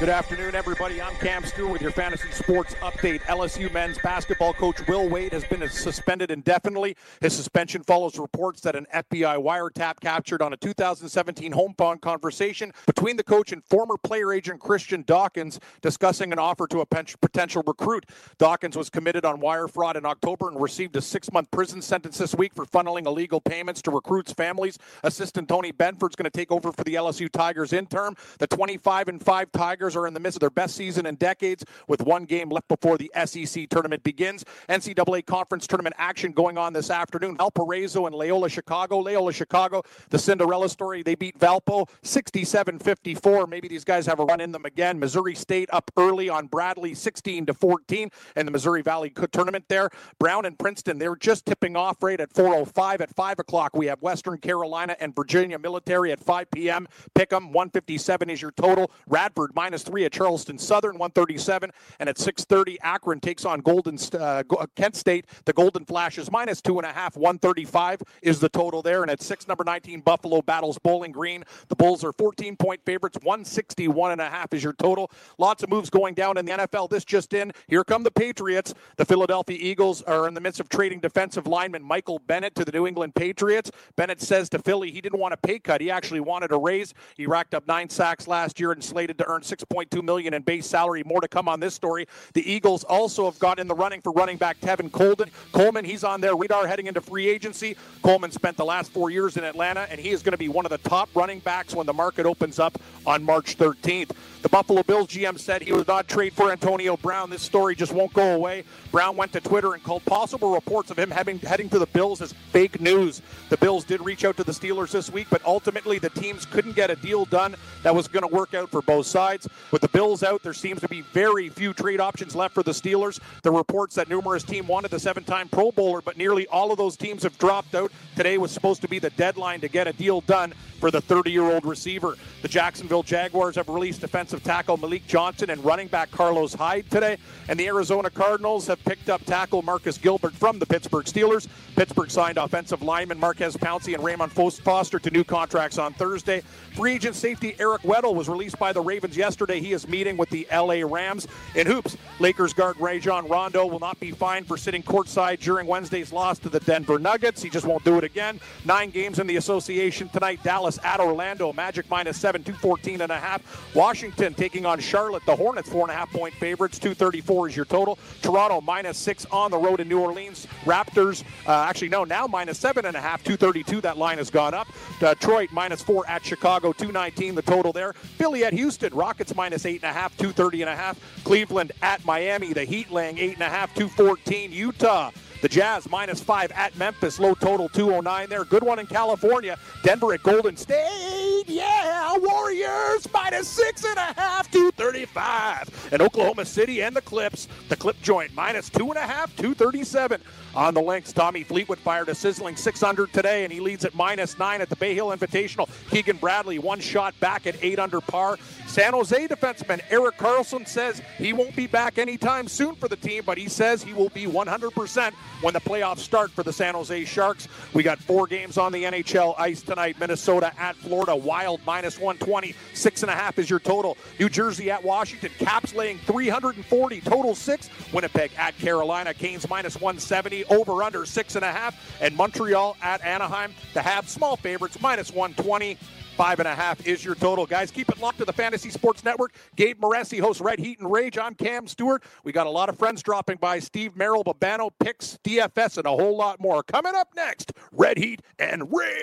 Good afternoon, everybody. I'm Cam Stewart with your fantasy sports update. LSU men's basketball coach Will Wade has been suspended indefinitely. His suspension follows reports that an FBI wiretap captured on a 2017 home phone conversation between the coach and former player agent Christian Dawkins discussing an offer to a potential recruit. Dawkins was committed on wire fraud in October and received a six month prison sentence this week for funneling illegal payments to recruits' families. Assistant Tony Benford's going to take over for the LSU Tigers interim. The 25 and 5 Tigers are in the midst of their best season in decades with one game left before the SEC tournament begins. NCAA conference tournament action going on this afternoon. Valparaiso and Loyola Chicago. Loyola Chicago, the Cinderella story. They beat Valpo 67 54. Maybe these guys have a run in them again. Missouri State up early on Bradley 16 to 14 in the Missouri Valley tournament there. Brown and Princeton, they're just tipping off right at 405. At 5 o'clock, we have Western Carolina and Virginia Military at 5 p.m. Pick 'em. 157 is your total. Radford minus minus three at Charleston Southern, 137. And at 6:30, Akron takes on Golden uh, uh, Kent State. The Golden Flashes minus two and a half, 135 is the total there. And at six, number 19, Buffalo battles Bowling Green. The Bulls are 14 point favorites, 161 and a half is your total. Lots of moves going down in the NFL. This just in. Here come the Patriots. The Philadelphia Eagles are in the midst of trading defensive lineman Michael Bennett to the New England Patriots. Bennett says to Philly he didn't want a pay cut. He actually wanted a raise. He racked up nine sacks last year and slated to earn six 6.2 million in base salary. More to come on this story. The Eagles also have got in the running for running back Tevin Coleman. Coleman, he's on their radar heading into free agency. Coleman spent the last four years in Atlanta, and he is going to be one of the top running backs when the market opens up on March 13th. The Buffalo Bills GM said he would not trade for Antonio Brown. This story just won't go away. Brown went to Twitter and called possible reports of him having, heading to the Bills as fake news. The Bills did reach out to the Steelers this week, but ultimately the teams couldn't get a deal done that was going to work out for both sides. With the Bills out, there seems to be very few trade options left for the Steelers. The reports that numerous teams wanted the seven-time Pro Bowler, but nearly all of those teams have dropped out. Today was supposed to be the deadline to get a deal done for the 30-year-old receiver. The Jacksonville Jaguars have released defensive tackle Malik Johnson and running back Carlos Hyde today, and the Arizona Cardinals have picked up tackle Marcus Gilbert from the Pittsburgh Steelers. Pittsburgh signed offensive lineman Maurkice Pouncey and Ramon Foster to new contracts on Thursday. Free agent safety Eric Weddle was released by the Ravens yesterday. He is meeting with the LA Rams. In hoops, Lakers guard Rajon Rondo will not be fined for sitting courtside during Wednesday's loss to the Denver Nuggets. He just won't do it again. Nine games in the association tonight. Dallas at Orlando. Magic minus seven, 214 and a half. Washington taking on Charlotte. The Hornets four and a half point favorites. 234 is your total. Toronto minus six on the road in New Orleans. Raptors, uh, actually no, now minus seven and a half. 232. That line has gone up. Detroit minus four at Chicago. 219 the total there. Philly at Houston. Rockets minus eight and a half. 230 and a half. Cleveland at Miami. The Heat laying eight and a half. 214. Utah the Jazz minus five at Memphis, low total 209 there. Good one in California. Denver at Golden State. Yeah, Warriors minus six and a half, 235. And Oklahoma City and the Clips, the Clip joint minus two and a half, 237. On the links, Tommy Fleetwood fired a sizzling 600 today, and he leads at minus nine at the Bay Hill Invitational. Keegan Bradley, one shot back at eight under par. San Jose defenseman Erik Karlsson says he won't be back anytime soon for the team, but he says he will be 100% when the playoffs start for the San Jose Sharks. We got four games on the NHL ice tonight. Minnesota at Florida, Wild minus 120, six and a half is your total. New Jersey at Washington, Caps laying 340, total six. Winnipeg at Carolina, Canes minus 170, over under six and a half. And Montreal at Anaheim, the Habs small favorites minus 120. Five and a half is your total. Guys, keep it locked to the Fantasy Sports Network. Gabe Morency hosts Red Heat and Rage. I'm Cam Stewart. We got a lot of friends dropping by. Steve Merrill, Bobano, Picks, DFS, and a whole lot more. Coming up next, Red Heat and Rage.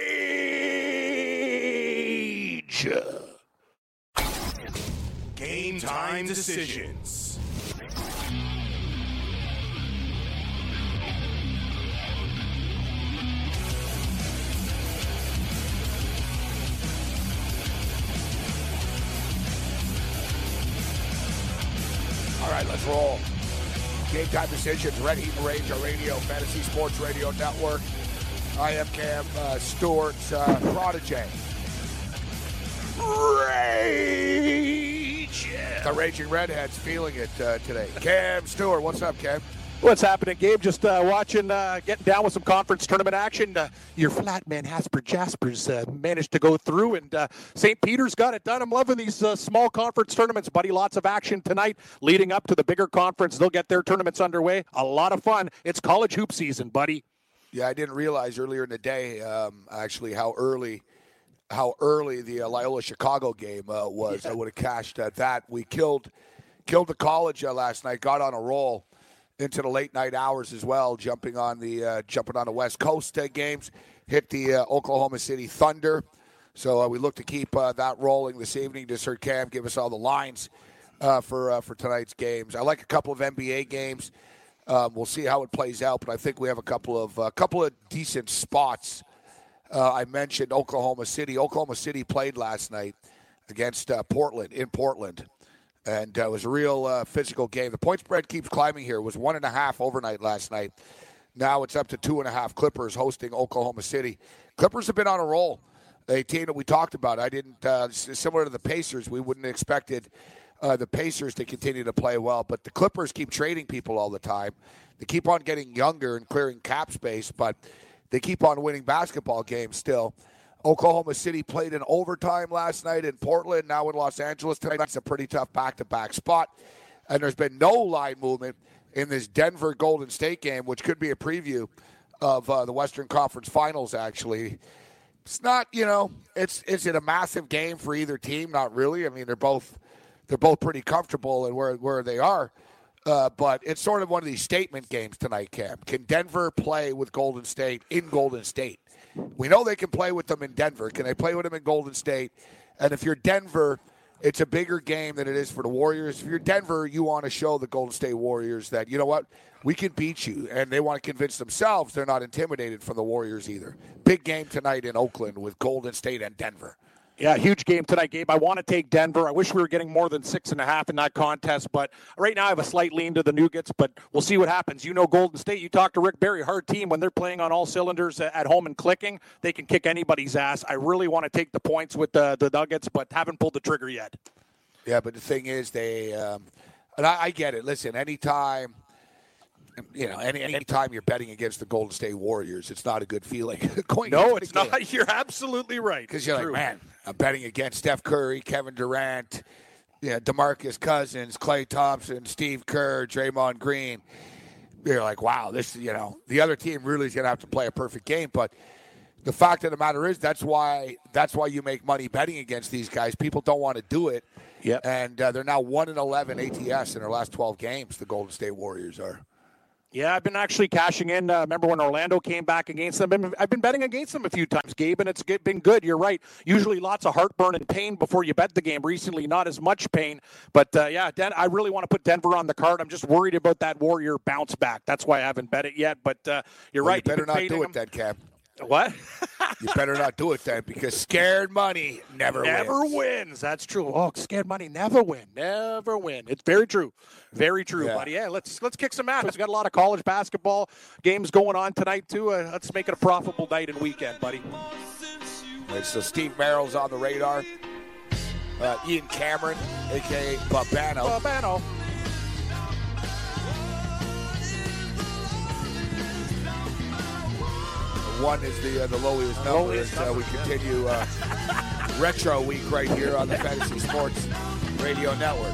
Game time decisions. All right, let's roll. Game time decisions, Red Heat and radio, Fantasy Sports Radio Network. I am Cam uh, Stewart's uh, protege. Rage! The Raging Redhead's feeling it uh, today. Cam Stewart, what's up, Cam? What's happening, Gabe? Just uh, watching, uh, getting down with some conference tournament action. Uh, your flatman Hasper Jaspers uh, managed to go through, and uh, St. Peter's got it done. I'm loving these uh, small conference tournaments, buddy. Lots of action tonight leading up to the bigger conference. They'll get their tournaments underway. A lot of fun. It's college hoop season, buddy. Yeah, I didn't realize earlier in the day, um, actually, how early how early the uh, Loyola Chicago game uh, was. Yeah. I would have cashed at that. We killed killed the college uh, last night. Got on a roll into the late night hours as well, jumping on the uh, jumping on the West Coast uh, games. Hit the uh, Oklahoma City Thunder. So we look to keep that rolling this evening. Just heard Cam give us all the lines for for tonight's games. I like a couple of NBA games. Um, we'll see how it plays out, but I think we have a couple of a couple of decent spots uh, I mentioned Oklahoma City. Oklahoma City played last night against uh, Portland in Portland, and uh, it was a real uh, physical game. The point spread keeps climbing here. It was one and a half overnight last night. Now it's up to two and a half. Clippers hosting Oklahoma City. Clippers have been on a roll. A team that we talked about. I didn't uh, similar to the Pacers. We wouldn't have expected uh, the Pacers to continue to play well, but the Clippers keep trading people all the time. They keep on getting younger and clearing cap space, but they keep on winning basketball games still. Oklahoma City played in overtime last night in Portland, now in Los Angeles tonight. That's a pretty tough back to back spot. And there's been no line movement in this Denver Golden State game, which could be a preview of uh, the Western Conference Finals, actually. It's not, you know, it's is it a massive game for either team? Not really. I mean, they're both they're both pretty comfortable in where where they are. Uh, but it's sort of one of these statement games tonight, Cam. Can Denver play with Golden State in Golden State? We know they can play with them in Denver. Can they play with them in Golden State? And if you're Denver, it's a bigger game than it is for the Warriors. If you're Denver, you want to show the Golden State Warriors that, you know what, we can beat you. And they want to convince themselves they're not intimidated from the Warriors either. Big game tonight in Oakland with Golden State and Denver. Yeah, huge game tonight, Gabe. I want to take Denver. I wish we were getting more than six and a half in that contest, but right now I have a slight lean to the Nuggets, but we'll see what happens. You know Golden State. You talk to Rick Barry, hard team. When they're playing on all cylinders at home and clicking, they can kick anybody's ass. I really want to take the points with the, the Nuggets, but haven't pulled the trigger yet. Yeah, but the thing is, they, um, and I, I get it. Listen, anytime – you know, any any time you're betting against the Golden State Warriors, it's not a good feeling. no, it's not. You're absolutely right. Because you're True. like, man, I'm betting against Steph Curry, Kevin Durant, yeah, DeMarcus Cousins, Klay Thompson, Steve Kerr, Draymond Green. You're like, wow, this, you know, the other team really is going to have to play a perfect game. But the fact of the matter is, that's why that's why you make money betting against these guys. People don't want to do it. Yeah, and uh, they're now one and eleven ATS in their last twelve games. The Golden State Warriors are. Yeah, I've been actually cashing in. Uh, remember when Orlando came back against them? I've been betting against them a few times, Gabe, and it's been good. You're right. Usually lots of heartburn and pain before you bet the game. Recently, not as much pain. But uh, yeah, Den- I really want to put Denver on the card. I'm just worried about that Warrior bounce back. That's why I haven't bet it yet. But uh, you're well, right. You better not do it, then, Cap. What? you better not do it then, because scared money never never wins. wins. That's true. Oh, scared money never win, never win. It's very true, very true, yeah. buddy. Yeah, let's let's kick some ass. We got a lot of college basketball games going on tonight too. Uh, let's make it a profitable night and weekend, buddy. Right, so Steve Merrill's on the radar. Uh, Ian Cameron, aka Bobano. Bobano. One is the uh, the lowest number. Lowest as, uh, we continue uh, retro week right here on the Fantasy Sports Radio Network.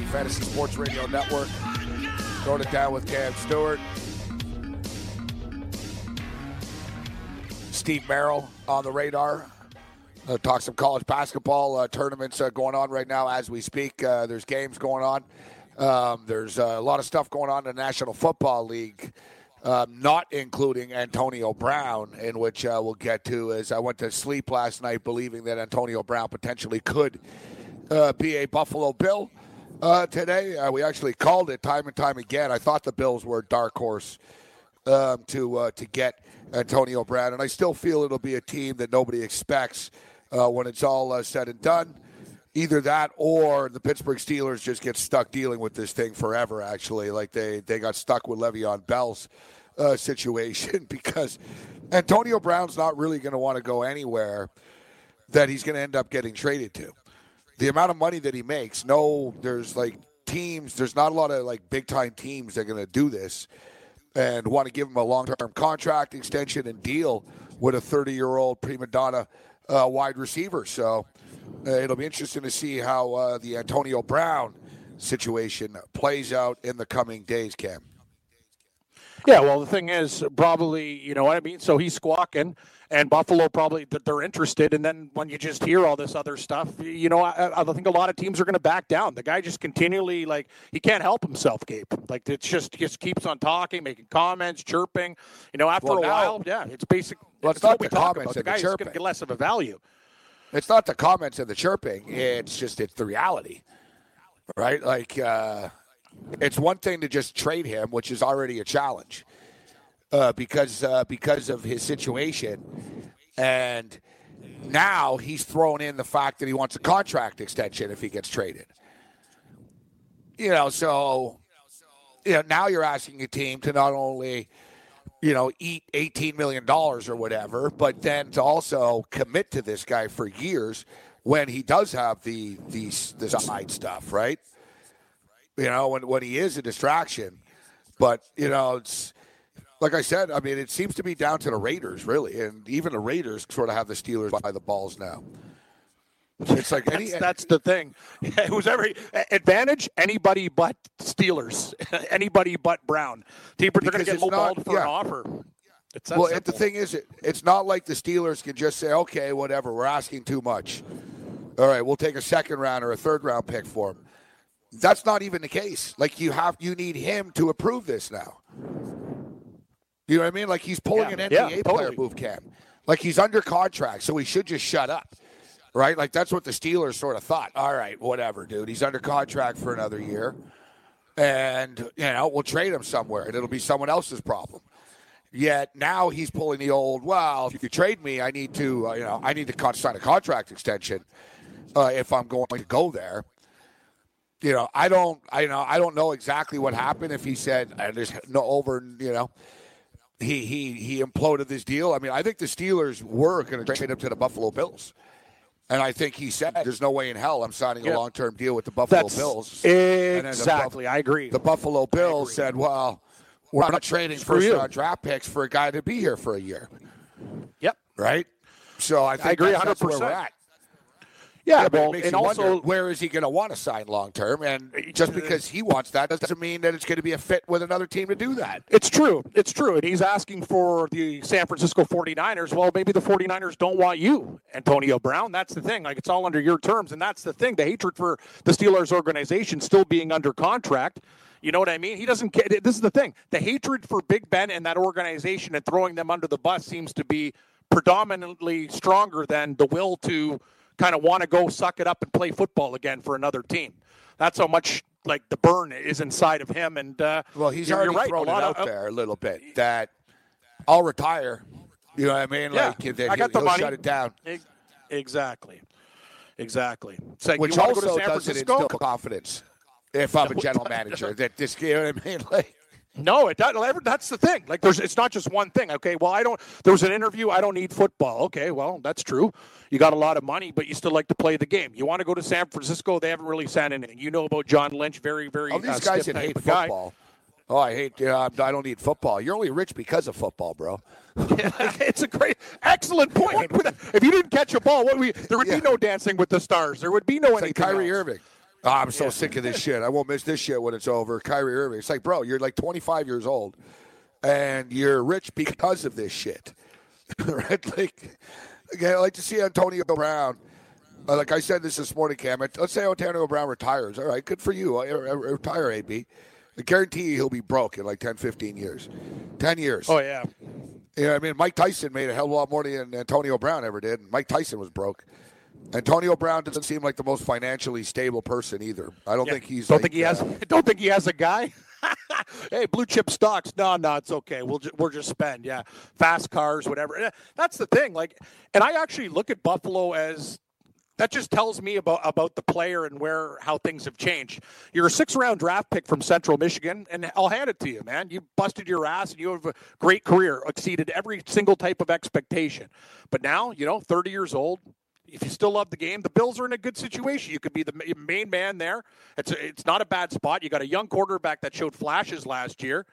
Morency, Fantasy Sports Radio Network. Throwing it down with Cam Stewart. Steve Merrill on the radar. Uh, talk some college basketball uh, tournaments uh, going on right now as we speak. Uh, there's games going on. Um, there's a lot of stuff going on in the National Football League, um, not including Antonio Brown, in which uh, we'll get to. As I went to sleep last night believing that Antonio Brown potentially could uh, be a Buffalo Bill. Today, we actually called it time and time again. I thought the Bills were a dark horse um, to to get Antonio Brown, and I still feel it'll be a team that nobody expects uh, when it's all uh, said and done. Either that or the Pittsburgh Steelers just get stuck dealing with this thing forever, actually. Like they, they got stuck with Le'Veon Bell's uh, situation because Antonio Brown's not really going to want to go anywhere that he's going to end up getting traded to. The amount of money that he makes, no, there's like teams, there's not a lot of like big time teams that are going to do this and want to give him a long term contract extension and deal with a 30 year old prima donna uh, wide receiver. So uh, it'll be interesting to see how uh, the Antonio Brown situation plays out in the coming days, Cam. Yeah, well, the thing is, probably, you know what I mean? So he's squawking, and Buffalo probably they're interested. And then when you just hear all this other stuff, you know, I, I think a lot of teams are going to back down. The guy just continually, like, he can't help himself, Gabe. Like, it's just, just keeps on talking, making comments, chirping. You know, after well, a now, while, yeah, it's basic. Well, it's, not the comments The guy's going to get less of a value. It's not the comments and the chirping. It's just it's the reality, right? Like uh, it's one thing to just trade him, which is already a challenge uh, because uh, because of his situation, and now he's thrown in the fact that he wants a contract extension if he gets traded. You know, so you know now you're asking a team to not only you know, eat $18 million or whatever, but then to also commit to this guy for years when he does have the, the, the side stuff, right? You know, when, when he is a distraction. But, you know, it's like I said, I mean, it seems to be down to the Raiders, really. And even the Raiders sort of have the Steelers by the balls now. It's like any, that's, that's, the thing. Who's every advantage? Anybody but Steelers. anybody but Brown. They're going to get lowballed for yeah. an offer. well, the thing is, it, it's not like the Steelers can just say, "Okay, whatever, we're asking too much. All right, we'll take a second round or a third round pick for him." That's not even the case. Like you have, you need him to approve this now. You know what I mean? Like he's pulling yeah, an NBA yeah, player totally. move, Cam. Like he's under contract, so he should just shut up right? Like that's what the Steelers sort of thought. All right, whatever, dude. He's under contract for another year, and you know we'll trade him somewhere, and it'll be someone else's problem. Yet now he's pulling the old. Well, if you trade me, I need to, uh, you know, I need to sign a contract extension uh, if I'm going to go there. You know, I don't, I you know, I don't know exactly what happened. If he said there's no over, you know, he he he imploded this deal. I mean, I think the Steelers were going to trade him to the Buffalo Bills. And I think he said, "There's no way in hell I'm signing a long-term deal with the Buffalo That's Bills." Exactly, I agree. The Buffalo Bills said, "Well, we're not trading first-round draft picks for a guy to be here for a year." Yep. Right. So I think I agree 100. percent yeah, yeah well, and also, where is he going to want to sign long term? And just uh, because he wants that doesn't mean that it's going to be a fit with another team to do that. It's true. It's true. And he's asking for the San Francisco 49ers. Well, maybe the 49ers don't want you, Antonio Brown. That's the thing. Like, it's all under your terms. And that's the thing. The hatred for the Steelers organization still being under contract. You know what I mean? He doesn't care. This is the thing. The hatred for Big Ben and that organization and throwing them under the bus seems to be predominantly stronger than the will to kind of want to go suck it up and play football again for another team. That's how much like the burn is inside of him. And uh, well, he's already right, thrown it out of, there a little bit that I'll retire. You know what I mean? Yeah, like I got the money. Shut it down. Exactly. Exactly. Like, Which also does it instill confidence. If I'm a general manager, that this, you know what I mean? Like, no, it doesn't. that's the thing. Like, there's it's not just one thing. Okay, well, I don't. There was an interview. I don't need football. Okay, well, that's true. You got a lot of money, but you still like to play the game. You want to go to San Francisco? They haven't really signed anything. You know about John Lynch? Very, very. Oh, these uh, guys that hate football. Oh, I hate. Uh, I don't need football. You're only rich because of football, bro. yeah, it's a great, excellent point. if you didn't catch a ball, what we there would yeah. be no dancing with the stars. There would be no it's anything. Like Kyrie else. Irving. Oh, I'm so yeah. sick of this shit. I won't miss this shit when it's over. Kyrie Irving. It's like, bro, you're like 25 years old, and you're rich because of this shit, right? Like, Again, I like to see Antonio Brown. Uh, like I said this this morning, Cam. Let's say Antonio Brown retires. All right, good for you. I, I, retire, AB. I guarantee you he'll be broke in like 10, 15 years. 10 years. Oh, yeah. Yeah, I mean, Mike Tyson made a hell of a lot more than Antonio Brown ever did. Mike Tyson was broke. Antonio Brown doesn't seem like the most financially stable person either. I don't yeah. think he's. Don't like, think he has. Uh, don't think he has a guy. hey, blue chip stocks. No, no, it's okay. We'll ju- we're just spend. Yeah, fast cars, whatever. That's the thing. Like, and I actually look at Buffalo as that just tells me about about the player and where how things have changed. You're a six round draft pick from Central Michigan, and I'll hand it to you, man. You busted your ass, and you have a great career, exceeded every single type of expectation. But now, you know, 30 years old, if you still love the game, the Bills are in a good situation. You could be the main man there. It's a, it's not a bad spot. You got a young quarterback that showed flashes last year.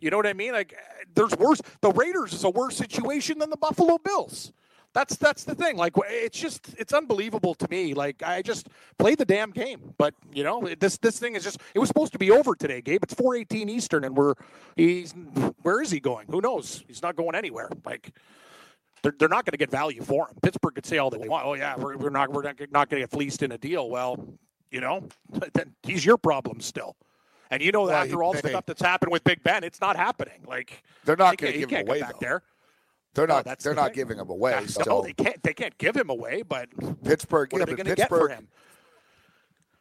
You know what I mean? Like there's worse. The Raiders is a worse situation than the Buffalo Bills. That's that's the thing. Like it's just it's unbelievable to me. Like I just play the damn game. But you know this this thing is just it was supposed to be over today, Gabe. It's 4:18 Eastern, and we're he's where is he going? Who knows? He's not going anywhere. Like they're, they're not going to get value for him. Pittsburgh could say all they want. Oh yeah, we're, we're not we're not, not going to get fleeced in a deal. Well, you know, then he's your problem still. And you know that well, after all the stuff that's happened with Big Ben, it's not happening. Like they're not going to give him away back though. there. They're not. No, they're the not thing. giving him away. Yeah, so no, they can't. They can't give him away. But Pittsburgh. What yeah, are they going to get for him?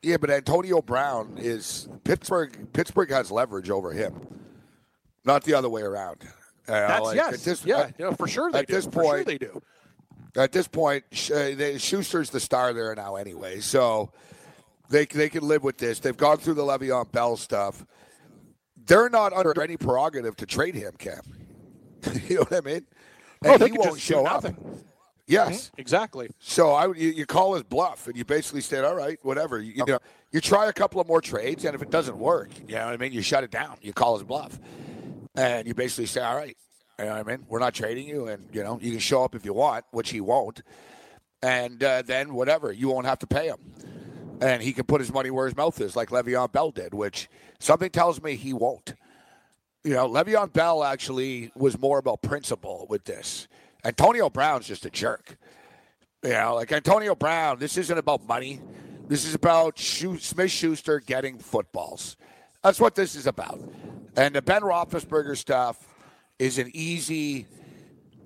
Yeah, but Antonio Brown is Pittsburgh. Pittsburgh has leverage over him, not the other way around. That's like, yes, this, yeah, at, for sure. They at do. this point, sure they do. At this point, uh, Schuster's the star there now, anyway. So they they can live with this. They've gone through the Le'Veon Bell stuff. They're not under any prerogative to trade him, Cam. you know what I mean? And oh, he won't show up. Yes, mm-hmm. exactly. So I, you, you, call his bluff, and you basically said, "All right, whatever." You, you, know, you try a couple of more trades, and if it doesn't work, you know what I mean. You shut it down. You call his bluff and you basically say, all right, you know what I mean? We're not trading you, and you know you can show up if you want, which he won't, and uh, then whatever, you won't have to pay him, and he can put his money where his mouth is, like Le'Veon Bell did, which something tells me he won't. You know, Le'Veon Bell actually was more about principle with this. Antonio Brown's just a jerk. You know, like Antonio Brown, this isn't about money. This is about Smith Schuster getting footballs. That's what this is about. And the Ben Roethlisberger stuff is an easy.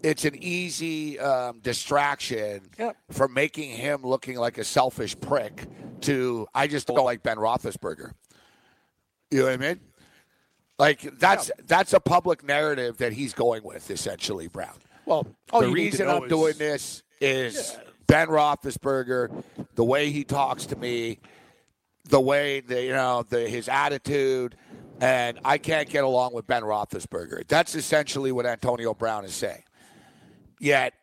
It's an easy um, distraction yep. from making him looking like a selfish prick. To I just don't like Ben Roethlisberger. You know what I mean? Like that's yeah. that's a public narrative that he's going with essentially, Brown. Well, the reason I'm is, doing this is yeah. Ben Roethlisberger, the way he talks to me, the way the you know the his attitude, and I can't get along with Ben Roethlisberger. That's essentially what Antonio Brown is saying. Yet,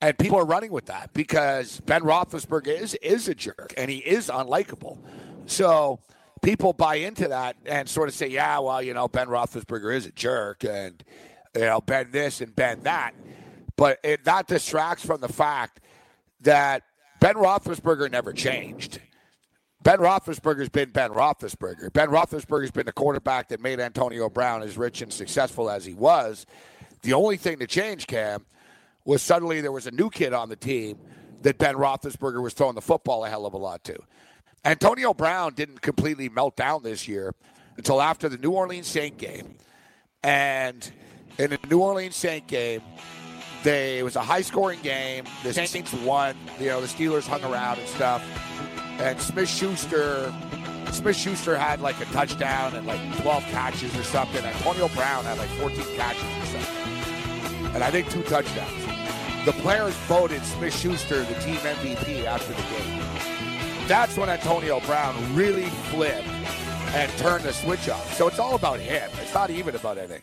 and people are running with that because Ben Roethlisberger is is a jerk and he is unlikable. So people buy into that and sort of say, yeah, well, you know, Ben Roethlisberger is a jerk and you know Ben this and Ben that, but it, that distracts from the fact that Ben Roethlisberger never changed. Ben Roethlisberger's been Ben Roethlisberger. Ben Roethlisberger's been the quarterback that made Antonio Brown as rich and successful as he was. The only thing to change, Cam, was suddenly there was a new kid on the team that Ben Roethlisberger was throwing the football a hell of a lot to. Antonio Brown didn't completely melt down this year until after the New Orleans Saint game. And in the New Orleans Saint game, they it was a high scoring game. The Saints won. You know, the Steelers hung around and stuff and Smith Schuster. Smith Schuster had like a touchdown and like 12 catches or something. Antonio Brown had like 14 catches or something. And I think two touchdowns. The players voted Smith Schuster the team MVP after the game. That's when Antonio Brown really flipped and turned the switch off. So it's all about him. It's not even about anything.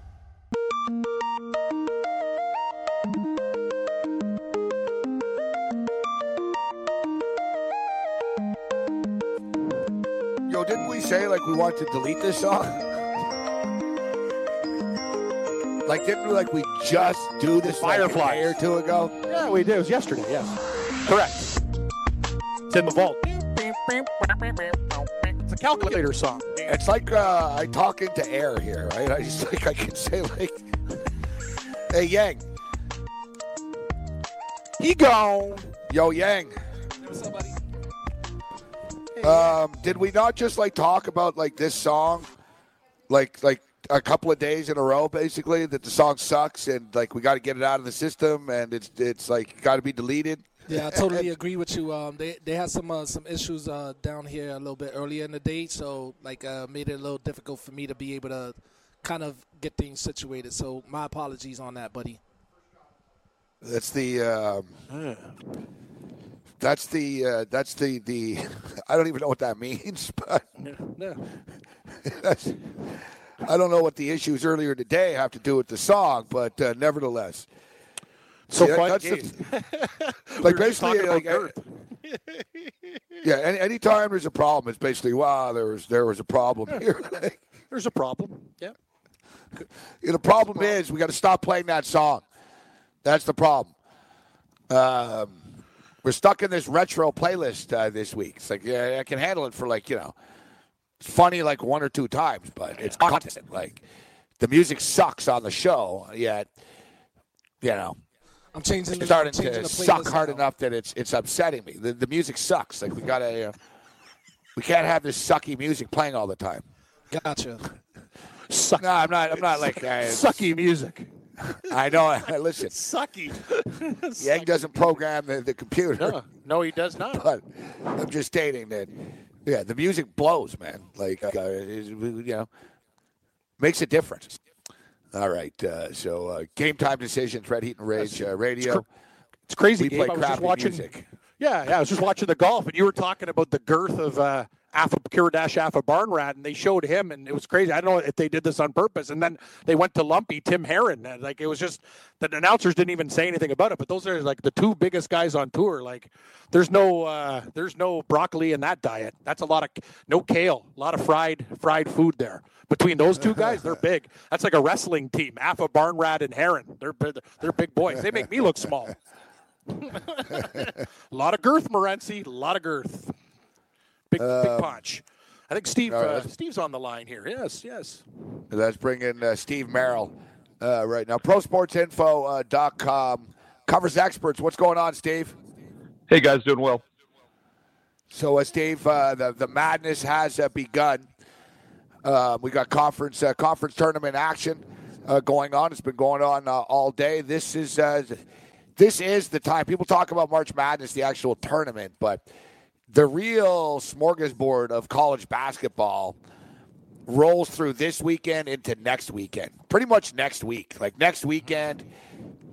Say like we want to delete this song? Like didn't we like we just do this Fireflies. like a day or two ago? Yeah, we did. It was yesterday. Yes, correct. It's in the vault. It's a calculator song. It's like uh, I talk into air here, right? I just like I can say like, "Hey Yang, He gone. yo Yang." Um, did we not just like talk about like this song, like like a couple of days in a row, basically that the song sucks and like we got to get it out of the system and it's it's like got to be deleted. Yeah, I totally agree with you. Um, they they had some uh, some issues uh, down here a little bit earlier in the day, so like uh, made it a little difficult for me to be able to kind of get things situated. So my apologies on that, buddy. That's the um, that's the uh, that's the the I don't even know what that means, but Yeah. that's, I don't know what the issues earlier today have to do with the song, but uh, nevertheless. So Yeah, fun that's the- like were just basically, like, yeah. Any anytime there's a problem, it's basically wow, there was there was a problem here. Like, There's a problem. Yeah. you know, the problem is we got to stop playing that song. That's the problem. Um, we're stuck in this retro playlist uh, this week. It's like yeah, I can handle it for like you know, it's funny like one or two times, but it's constant. Like the music sucks on the show, yet you know I'm changing. it's the, starting changing to suck hard now. enough that it's it's upsetting me. The, the music sucks. Like we gotta, uh, we can't have this sucky music playing all the time. Gotcha. Sucky. No, I'm not. I'm not like uh, Sucky music. I know. I listen, Sucky. Yang doesn't program the, the computer, No, no, he does not. but I'm just stating that. Yeah, the music blows, man. Like uh, you know, makes a difference. All right, uh, so uh, game time decisions, Red Heat and Rage uh, Radio. It's crazy. We Gabe. play crappy watching. music. Yeah, yeah. I was just watching the golf, and you were talking about the girth of uh, Alpha Dash Aphibarnrat, and they showed him, and it was crazy. I don't know if they did this on purpose, and then they went to Lumpy Tim Herron. Like it was just the announcers didn't even say anything about it. But those are like the two biggest guys on tour. Like there's no uh, there's no broccoli in that diet. That's a lot of no kale, a lot of fried fried food there. Between those two guys, they're big. That's like a wrestling team. Aphibarnrat and Herron. They're they're big boys. They make me look small. A lot of girth, Morency. A lot of girth. Big, big punch. I think Steve. all right, Uh, Steve's on the line here. Yes, yes. Let's bring in uh, Steve Merrill uh, right now. ProSportsInfo.com covers experts. What's going on, Steve? Hey guys, doing well. So, uh, Steve, uh, the the madness has uh, begun. Uh, we got conference uh, conference tournament action uh, going on. It's been going on uh, all day. This is uh, this is the time. People talk about March Madness, the actual tournament, but the real smorgasbord of college basketball rolls through this weekend into next weekend. Pretty much next week. Like next weekend,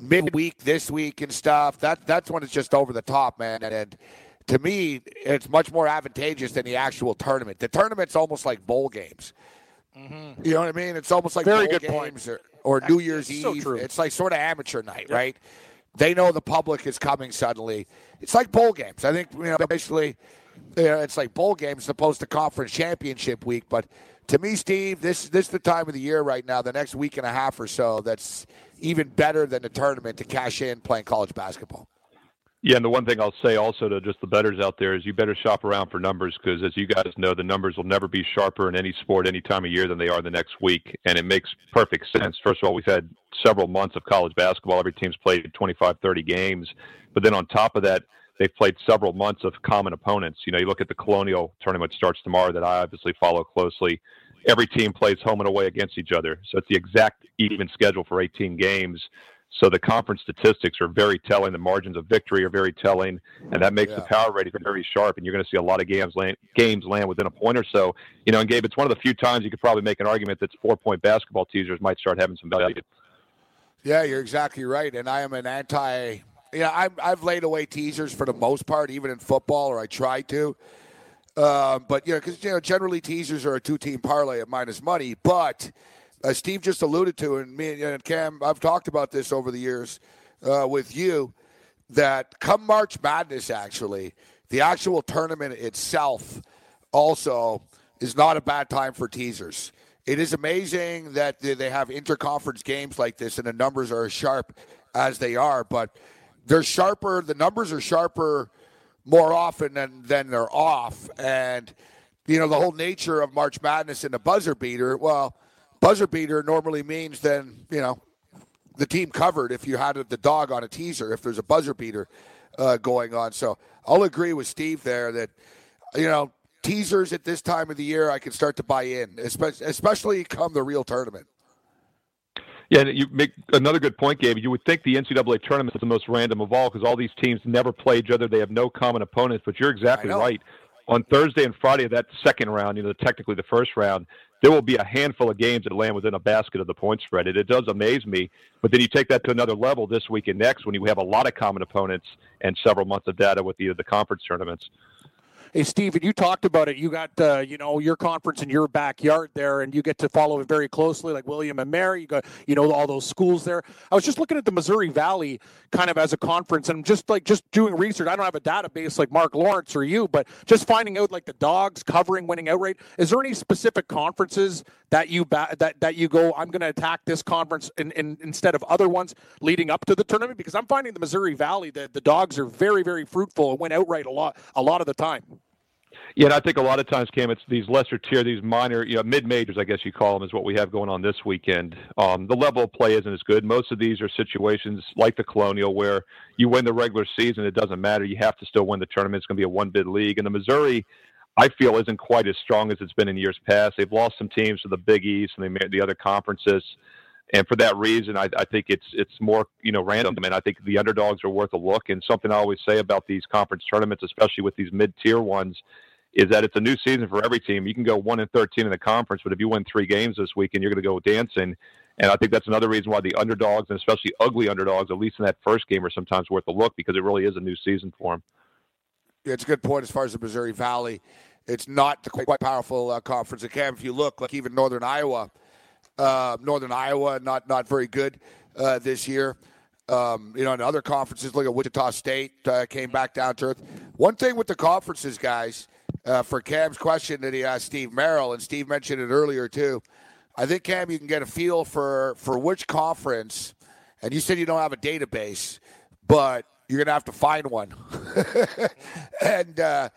midweek this week and stuff. That that's when it's just over the top, man. And, and to me, it's much more advantageous than the actual tournament. The tournament's almost like bowl games. Mm-hmm. You know what I mean? It's almost like Very good point. or, or New Year's so Eve. It's like sort of amateur night, right? They know the public is coming suddenly. It's like bowl games. I think you know basically, you know, it's like bowl games as opposed to conference championship week. But to me, Steve, this this is the time of the year right now. The next week and a half or so, that's even better than the tournament to cash in playing college basketball. Yeah, and the one thing I'll say also to just the betters out there is you better shop around for numbers because, as you guys know, the numbers will never be sharper in any sport any time of year than they are the next week. And it makes perfect sense. First of all, we've had several months of college basketball. Every team's played 25, 30 games. But then on top of that, they've played several months of common opponents. You know, you look at the Colonial tournament starts tomorrow that I obviously follow closely. Every team plays home and away against each other. So it's the exact even schedule for 18 games. So the conference statistics are very telling. The margins of victory are very telling, and that makes the power rating very sharp. And you're going to see a lot of games land, games land within a point or so. You know, and Gabe, it's one of the few times you could probably make an argument that four point basketball teasers might start having some value. Yeah, you're exactly right. And I am an anti. Yeah, I'm, I've laid away teasers for the most part, even in football, or I try to. Um, but you know, because you know, generally teasers are a two-team parlay at minus money. But as Steve just alluded to, and me and Cam, I've talked about this over the years uh, with you, that come March Madness, actually, the actual tournament itself also is not a bad time for teasers. It is amazing that they have interconference games like this and the numbers are as sharp as they are, but they're sharper. The numbers are sharper more often than, than they're off. And, you know, the whole nature of March Madness and the buzzer beater, well, buzzer beater normally means then, you know, the team covered if you had the dog on a teaser, if there's a buzzer beater uh, going on. So I'll agree with Steve there that, you know, teasers at this time of the year, I can start to buy in, especially come the real tournament. Yeah, you make another good point, Gabe. You would think the NCAA tournament is the most random of all because all these teams never play each other. They have no common opponents. But you're exactly right. On Thursday and Friday of that second round, you know, technically the first round, there will be a handful of games that land within a basket of the point spread. It, it does amaze me. But then you take that to another level this week and next when you have a lot of common opponents and several months of data with the, the conference tournaments. Hey, Steven, you talked about it. You got, uh, you know, your conference in your backyard there, and you get to follow it very closely, like William and Mary. You got, you know, all those schools there. I was just looking at the Missouri Valley kind of as a conference, and just like just doing research. I don't have a database like Mark Lawrence or you, but just finding out like the dogs covering winning outright. Is there any specific conferences that you ba- that that you go? I'm going to attack this conference in, in, instead of other ones leading up to the tournament because I'm finding the Missouri Valley that the dogs are very very fruitful and win outright a lot a lot of the time. Yeah, and I think a lot of times, Cam, it's these lesser tier, these minor, you know, mid majors, I guess you call them, is what we have going on this weekend. Um, the level of play isn't as good. Most of these are situations like the Colonial where you win the regular season, it doesn't matter. You have to still win the tournament. It's going to be a one bid league. And the Missouri, I feel, isn't quite as strong as it's been in years past. They've lost some teams to the Big East and they the other conferences. And for that reason, I, I think it's it's more you know random. And I think the underdogs are worth a look. And something I always say about these conference tournaments, especially with these mid tier ones, is that it's a new season for every team. You can go one and thirteen in the conference, but if you win three games this week and you're going to go dancing. And I think that's another reason why the underdogs, and especially ugly underdogs, at least in that first game, are sometimes worth a look because it really is a new season for them. Yeah, it's a good point as far as the Missouri Valley. It's not the quite powerful uh, conference. Again, if you look, like even Northern Iowa, uh, Northern Iowa, not not very good uh, this year. Um, you know, in other conferences, look at Wichita State uh, came back down to earth. One thing with the conferences, guys, uh, for Cam's question that he asked Steve Merrill, and Steve mentioned it earlier too. I think Cam, you can get a feel for for which conference, and you said you don't have a database, but you're gonna have to find one, and uh,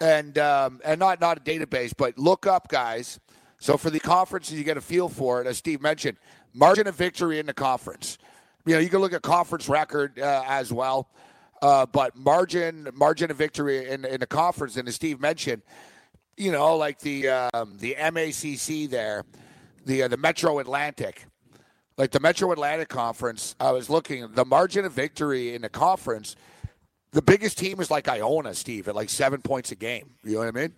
and um, and not not a database, but look up guys. So for the conferences, you get a feel for it. As Steve mentioned, margin of victory in the conference. You know, you can look at conference record uh, as well. Uh, but margin margin of victory in in the conference, and as Steve mentioned, you know, like the um, the MAAC there, the uh, the Metro Atlantic, like the Metro Atlantic Conference. I was looking the margin of victory in the conference. The biggest team is like Iona, Steve, at like seven points a game. You know what I mean?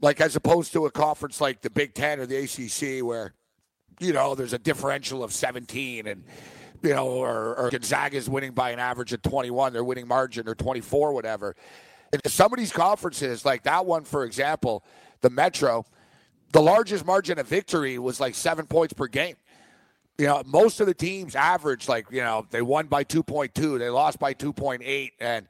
Like as opposed to a conference like the Big Ten or the ACC, where you know there's a differential of 17 and you know, or, or Gonzaga's winning by an average of 21, they're winning margin or 24, whatever. Some of these conferences, like that one, for example, the Metro, the largest margin of victory was like seven points per game. You know, most of the teams averaged like, you know, they won by 2.2, they lost by 2.8, and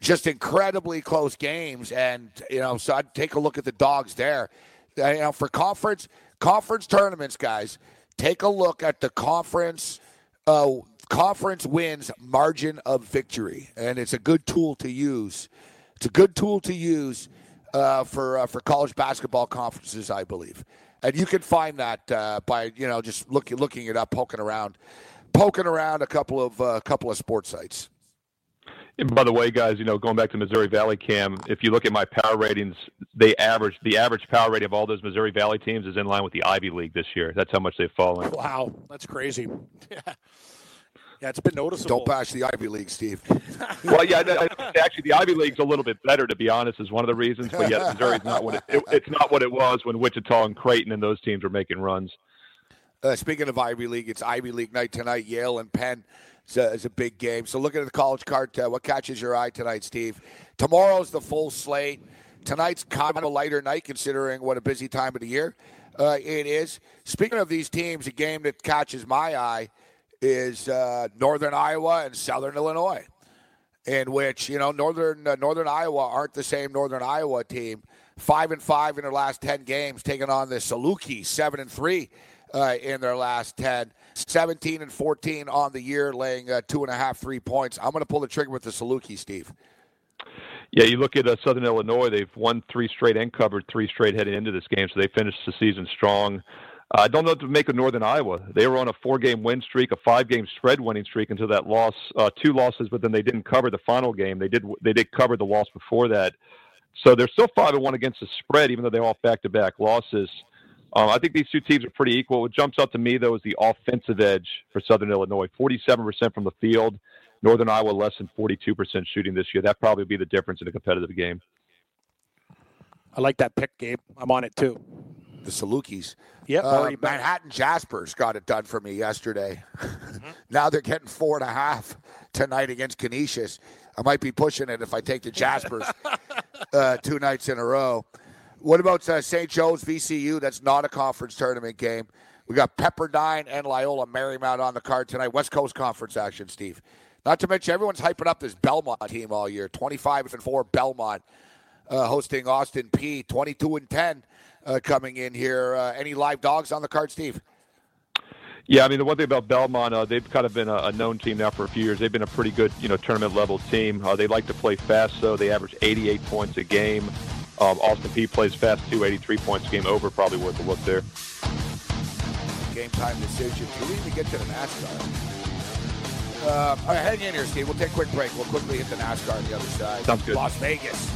just incredibly close games. And, you know, so I'd take a look at the dogs there. You know, for conference, conference tournaments, guys, take a look at the conference uh, conference wins margin of victory, and it's a good tool to use. It's a good tool to use uh, for uh, for college basketball conferences, I believe. And you can find that uh, by you know just looking looking it up, poking around, poking around a couple of uh, couple of sports sites. And by the way, guys, you know, going back to Missouri Valley Cam, if you look at my power ratings, they average the average power rating of all those Missouri Valley teams is in line with the Ivy League this year. That's how much they've fallen. Wow, that's crazy. Yeah. Yeah, it's been noticeable. Don't bash the Ivy League, Steve. well, yeah, actually, the Ivy League's a little bit better, to be honest, is one of the reasons. But yeah, Missouri's not what it, it, it's not what it was when Wichita and Creighton and those teams were making runs. Uh, speaking of Ivy League, it's Ivy League night tonight. Yale and Penn is a, a big game. So looking at the college card, uh, what catches your eye tonight, Steve? Tomorrow's the full slate. Tonight's kind of a lighter night considering what a busy time of the year uh, it is. Speaking of these teams, a game that catches my eye is uh, Northern Iowa and Southern Illinois. in which you know northern uh, Northern Iowa aren't the same Northern Iowa team. Five and five in their last ten games, taking on the Saluki, seven and three uh, in their last ten. 17 and 14 on the year, laying uh, two and a half, three points. I'm going to pull the trigger with the Saluki, Steve. Yeah, you look at uh, Southern Illinois; they've won three straight and covered three straight heading into this game, so they finished the season strong. Uh, I don't know what to make of Northern Iowa. They were on a four-game win streak, a five-game spread winning streak until that loss, uh, two losses, but then they didn't cover the final game. They did they did cover the loss before that, so they're still five and one against the spread, even though they're off back-to-back losses. Um, I think these two teams are pretty equal. What jumps out to me though is the offensive edge for Southern Illinois: forty-seven percent from the field. Northern Iowa less than 42% shooting this year. That probably be the difference in a competitive game. I like that pick, Gabe. I'm on it too. The Salukis. Yep. Uh, Manhattan Jaspers got it done for me yesterday. Mm-hmm. now they're getting four and a half tonight against Canisius. I might be pushing it if I take the Jaspers uh, two nights in a row. What about uh, St. Joe's VCU? That's not a conference tournament game. We got Pepperdine and Loyola Marymount on the card tonight. West Coast Conference action, Steve. Not to mention, everyone's hyping up this Belmont team all year. 25 and 4 Belmont uh, hosting Austin Peay. 22 and 10 uh, coming in here. Uh, any live dogs on the card, Steve? Yeah, I mean the one thing about Belmont, uh, they've kind of been a, a, known team now for a few years. They've been a pretty good, you know, tournament level team. Uh, they like to play fast, though. They average 88 points a game. Um, Austin Peay plays fast too, 83 points game over. Probably worth a look there. Game time decision. Do we even get to the NASCAR? Uh, all right, hang in here, Steve. We'll take a quick break. We'll quickly hit the NASCAR on the other side. Sounds good. Las Vegas.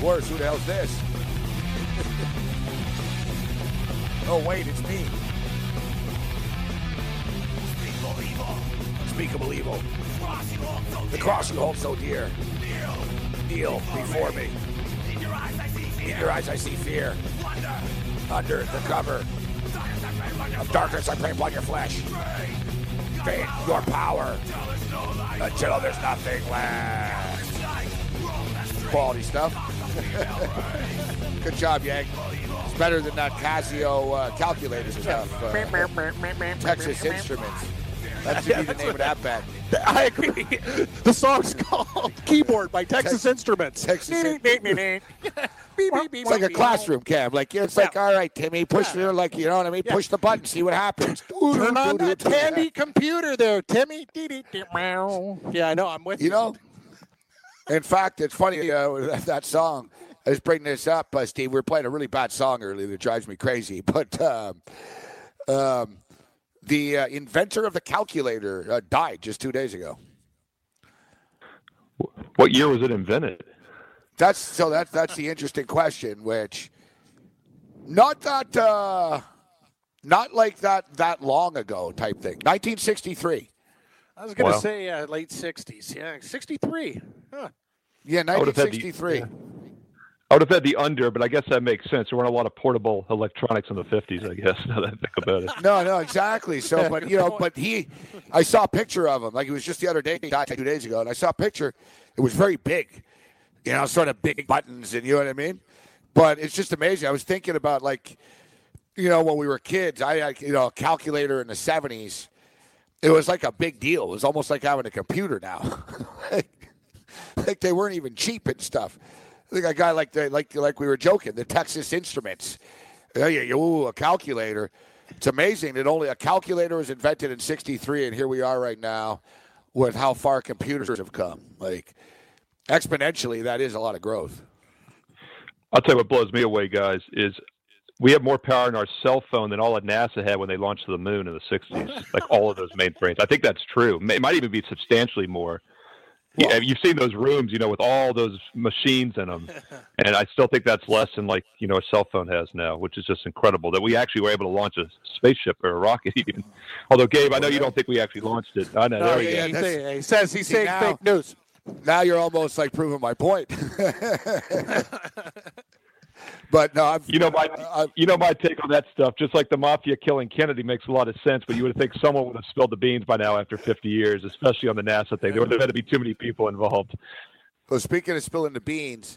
Worse. Who the hell's this? oh, wait, it's me. Unspeakable evil. Evil. The cross you hold so dear. Kneel before me. In your eyes I see fear. Under the cover of darkness I pray upon your flesh. Faith your power until there's nothing left quality stuff. Good job, Yank. It's better than that Casio uh, calculator stuff. Uh, Texas Instruments. That should be the name of that band. I agree. The song's called Keyboard by Texas Instruments. Texas Instruments. it's like a classroom cam. Like it's like, all right, Timmy, push yeah. like you know what I mean. Yeah. Push the button, see what happens. Turn on that Tandy computer there, Timmy. Yeah, I know. I'm with you. You know, in fact, it's funny uh, that song. I was bringing this up, uh, Steve. We were playing a really bad song earlier that drives me crazy. But um, um, the uh, inventor of the calculator uh, died just two days ago. What year was it invented? That's so. That's that's the interesting question. Which, not that, uh, not like that that long ago type thing. 1963. I was going to say uh, late 60s. Yeah, 63. Huh. Yeah, 1963. I would have had the under, but I guess that makes sense. There weren't a lot of portable electronics in the 50s, I guess, now that I think about it. No, no, exactly. So, but, you know, but he, I saw a picture of him. Like, it was just the other day, he died two days ago, and I saw a picture. It was very big, you know, sort of big buttons, and you know what I mean? But it's just amazing. I was thinking about, like, you know, when we were kids, I had, you know, a calculator in the 70s. It was like a big deal. It was almost like having a computer now. like they weren't even cheap and stuff. I think a guy like the like like we were joking, the Texas Instruments. Yeah, yeah, ooh, a calculator. It's amazing that only a calculator was invented in '63, and here we are right now with how far computers have come. Like exponentially, that is a lot of growth. I'll tell you what blows me away, guys, is we have more power in our cell phone than all of NASA had when they launched to the moon in the '60s. like all of those mainframes. I think that's true. It might even be substantially more. Yeah, you've seen those rooms, you know, with all those machines in them, and I still think that's less than like you know a cell phone has now, which is just incredible that we actually were able to launch a spaceship or a rocket. Even although, Gabe, I know you don't think we actually launched it. I know. No, there yeah, you he, go. say- he says he's saying now- fake news. Now you're almost like proving my point. but no, I'm, You know my, I- you know my take on that stuff. Just like the mafia killing Kennedy makes a lot of sense, but you would think someone would have spilled the beans by now after 50 years, especially on the NASA thing. There would have had to be too many people involved. Well, speaking of spilling the beans,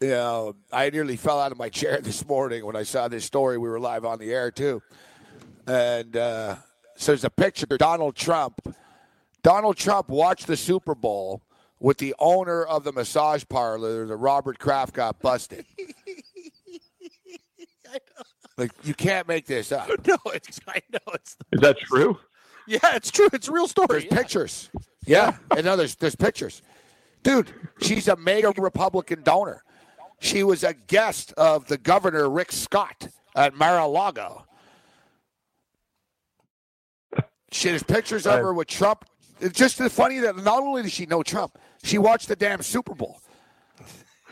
you know, I nearly fell out of my chair this morning when I saw this story. We were live on the air too, and uh, so there's a picture of Donald Trump. Donald Trump watched the Super Bowl with the owner of the massage parlor, the Robert Kraft, got busted. Like you can't make this up. No, it's I know it's Is that true? yeah, it's true. It's a real story. There's pictures. Yeah, and no, there's there's pictures. Dude, she's a mega Republican donor. She was a guest of the governor Rick Scott at Mar-a-Lago. She has pictures of her with Trump. It's just funny that not only does she know Trump, she watched the damn Super Bowl.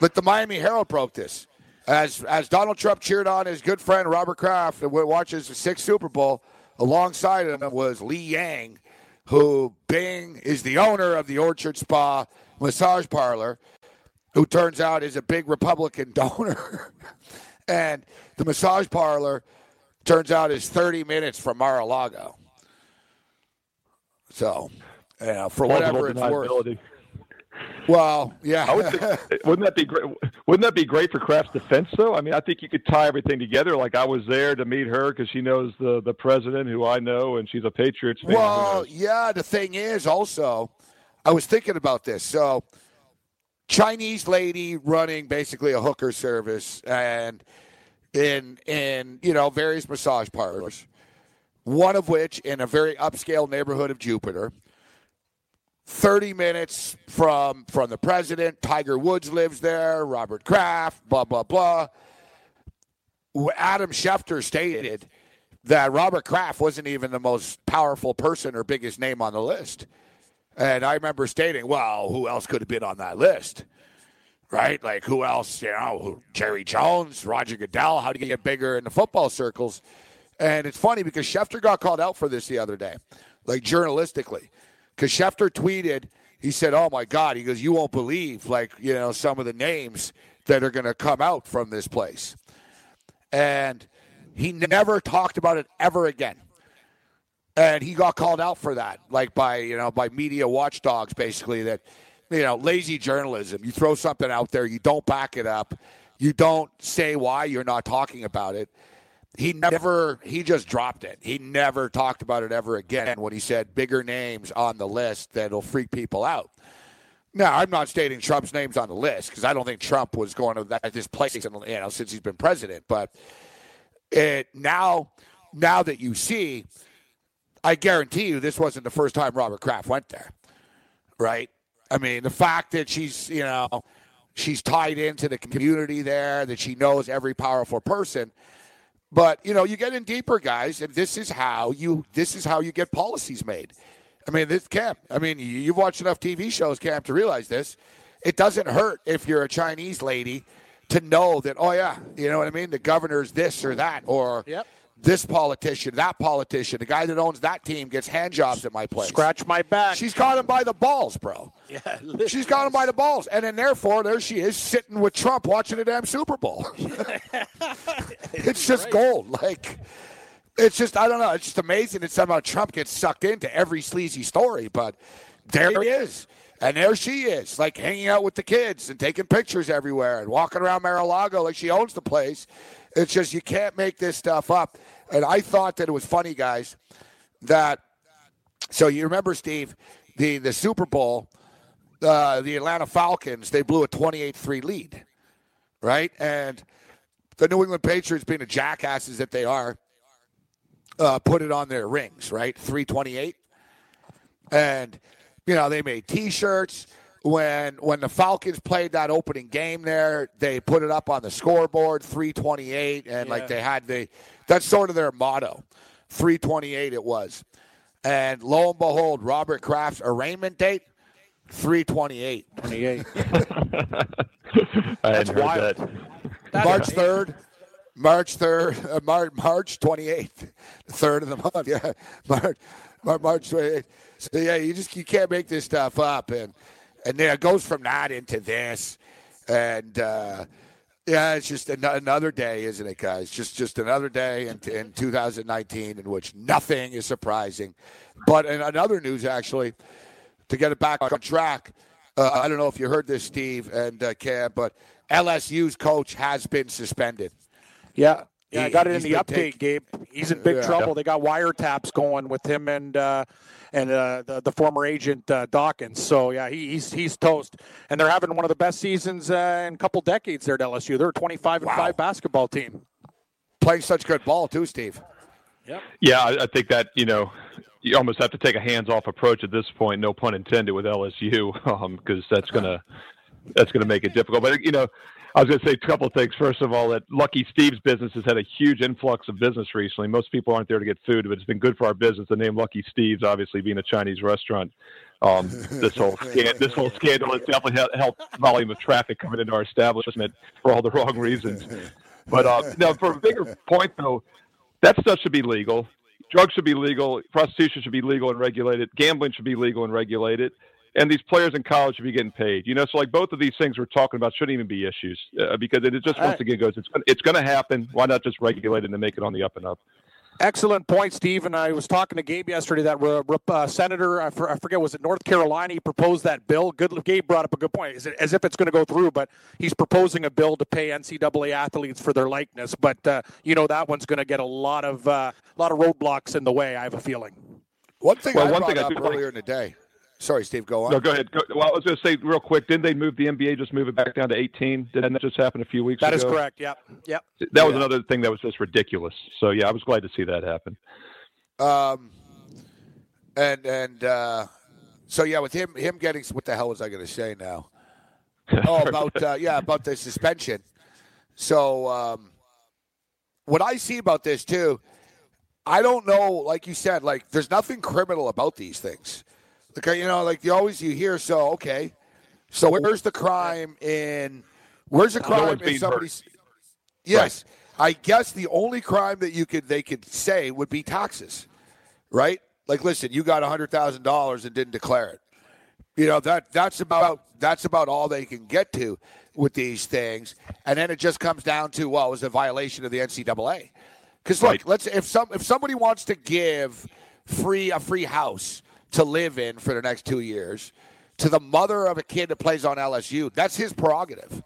But the Miami Herald broke this. As as Donald Trump cheered on his good friend Robert Kraft and watches the sixth Super Bowl, alongside him was Lee Yang, who Bing is the owner of the Orchard Spa massage parlor, who turns out is a big Republican donor. and the massage parlor turns out is 30 minutes from Mar-a-Lago. So, you know, for whatever it's worth. Well, yeah. I would think, wouldn't that be great? Wouldn't that be great for Kraft's defense, though? I mean, I think you could tie everything together. Like I was there to meet her because she knows the the president, who I know, and she's a Patriots fan. Well, yeah, the thing is also, I was thinking about this. So, Chinese lady running basically a hooker service and in in you know various massage parlors, one of which in a very upscale neighborhood of Jupiter. 30 minutes from from the president. Tiger Woods lives there. Robert Kraft. Blah blah blah. Adam Schefter stated that Robert Kraft wasn't even the most powerful person or biggest name on the list. And I remember stating, well, who else could have been on that list? Right? Like, who else? You know, who- Jerry Jones, Roger Goodell. How do you get bigger in the football circles? And it's funny because Schefter got called out for this the other day, like journalistically. Because Schefter tweeted, he said, oh my God, he goes, you won't believe, like, you know, some of the names that are going to come out from this place and he never talked about it ever again. And he got called out for that, like by you know by media watchdogs, basically that you know lazy journalism. You throw something out there, you don't back it up, you don't say why you're not talking about it. He never, he just dropped it. He never talked about it ever again when he said bigger names on the list that'll freak people out. Now, I'm not stating Trump's name's on the list because I don't think Trump was going to that, this place, you know, since he's been president. But it now, now that you see, I guarantee you, this wasn't the first time Robert Kraft went there, right? I mean, the fact that she's, you know, she's tied into the community there, that she knows every powerful person. But you know, you get in deeper, guys, and this is how you this is how you get policies made. I mean, this Cam. I mean, you- you've watched enough TV shows, Cam, to realize this. It doesn't hurt if you're a Chinese lady to know that. Oh yeah, you know what I mean. The governor's this or that, or Yep. This politician, that politician, the guy that owns that team gets hand jobs at my place. Scratch my back. She's got him by the balls, bro. yeah, She's got him by the balls, and then therefore there she is sitting with Trump watching the damn Super Bowl. it's just gold. Like it's just I don't know. It's just amazing that somehow Trump gets sucked into every sleazy story, but there he is. And there she is, like hanging out with the kids and taking pictures everywhere and walking around Mar-a-Lago like she owns the place. It's just you can't make this stuff up. And I thought that it was funny, guys, that so you remember Steve, the the Super Bowl, uh, the Atlanta Falcons, they blew a 28-3 lead, right? And the New England Patriots, being the jackasses that they are, uh, put it on their rings, right? 328. And, you know, they made T-shirts. When when the Falcons played that opening game there, they put it up on the scoreboard, 328, and like they had the that's sort of their motto. 328 it was. And lo and behold, Robert Kraft's arraignment date Three twenty-eight. Twenty-eight. I That's hadn't heard wild. that. March third. March third. Uh, March March twenty-eighth. Third of the month. Yeah. March Mar- March twenty-eighth. So yeah, you just you can't make this stuff up, and and then it goes from that into this, and. uh yeah, it's just an- another day, isn't it, guys? Just just another day in, in 2019 in which nothing is surprising. But in another news, actually, to get it back on track, uh, I don't know if you heard this, Steve and uh, Cam, but LSU's coach has been suspended. Yeah. Yeah, I got it in the update, take- Gabe. He's in big Yeah. trouble. They got wiretaps going with him and uh, and uh, the, the former agent uh, Dawkins. So yeah, he, he's he's toast. And they're having one of the best seasons uh, in a couple decades there at LSU. They're a 25 and Wow. five basketball team. Playing such good ball, too, Steve. Yeah, I, I think that you know you almost have to take a hands-off approach at this point. No pun intended with LSU, because that's gonna that's gonna make it difficult. But you know, I was gonna say a couple of things. First of all, that Lucky Steve's business has had a huge influx of business recently. Most people aren't there to get food, but it's been good for our business. The name Lucky Steve's, obviously being a Chinese restaurant. Um, this whole scan, this whole scandal has definitely helped volume of traffic coming into our establishment for all the wrong reasons. But uh, no, for a bigger point though, that stuff should be legal. Drugs should be legal. Prostitution should be legal and regulated. Gambling should be legal and regulated. And these players in college should be getting paid. You know, so like both of these things we're talking about shouldn't even be issues uh, because it just once again goes, it's gonna, it's going to happen. Why not just regulate it and make it on the up and up? Excellent point, Steve. And I was talking to Gabe yesterday. That uh, rep- uh, senator, I, for, I forget, was it North Carolina? He proposed that bill. Good. Gabe brought up a good point. Is it as if it's going to go through? But he's proposing a bill to pay NCAA athletes for their likeness. But uh, you know that one's going to get a lot of uh, lot of roadblocks in the way. I have a feeling. One thing Well, I one brought thing I up do like- earlier in the day. Sorry, Steve, go on. No, go ahead. Go, well, I was going to say real quick. Didn't they move the NBA? Just move it back down to 18? Didn't that just happen a few weeks That ago? is correct. Yep. Yep. That was Yeah. another thing that was just ridiculous. So yeah, I was glad to see that happen. Um, and and uh, so yeah, with him him getting what the hell was I going to say now? Oh, about uh, yeah, about the suspension. So um, what I see about this too, I don't know. Like you said, like there's nothing criminal about these things. Like you know, like you always you hear. So okay, so where's the crime in? Where's the crime one's in somebody's? Yes, I guess the only crime that you could they could say would be taxes, right? Like, listen, you got hundred thousand dollars and didn't declare it. You know that that's about that's about all they can get to with these things, and then it just comes down to well, it was a violation of the NCAA. Because look, Right. let's if some if somebody wants to give free a free house to live in for the next two years to the mother of a kid that plays on LSU, that's his prerogative.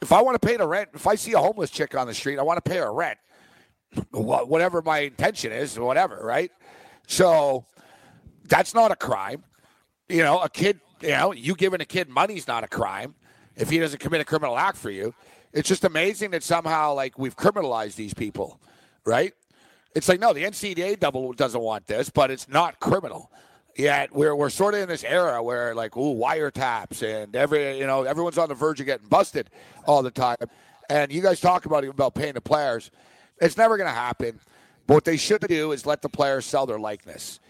If I want to pay the rent, if I see a homeless chick on the street, I want to pay her rent. Whatever my intention is, whatever, right? So that's not a crime. You know, a kid, you know, you giving a kid money's not a crime if he doesn't commit a criminal act for you. It's just amazing that somehow, like, we've criminalized these people, right? It's like, no, the NCAA double doesn't want this, but it's not criminal. Yet we're we're sort of in this era where like, ooh, wiretaps and every you know everyone's on the verge of getting busted all the time. And you guys talk about about paying the players. It's never going to happen. But what they should do is let the players sell their likeness.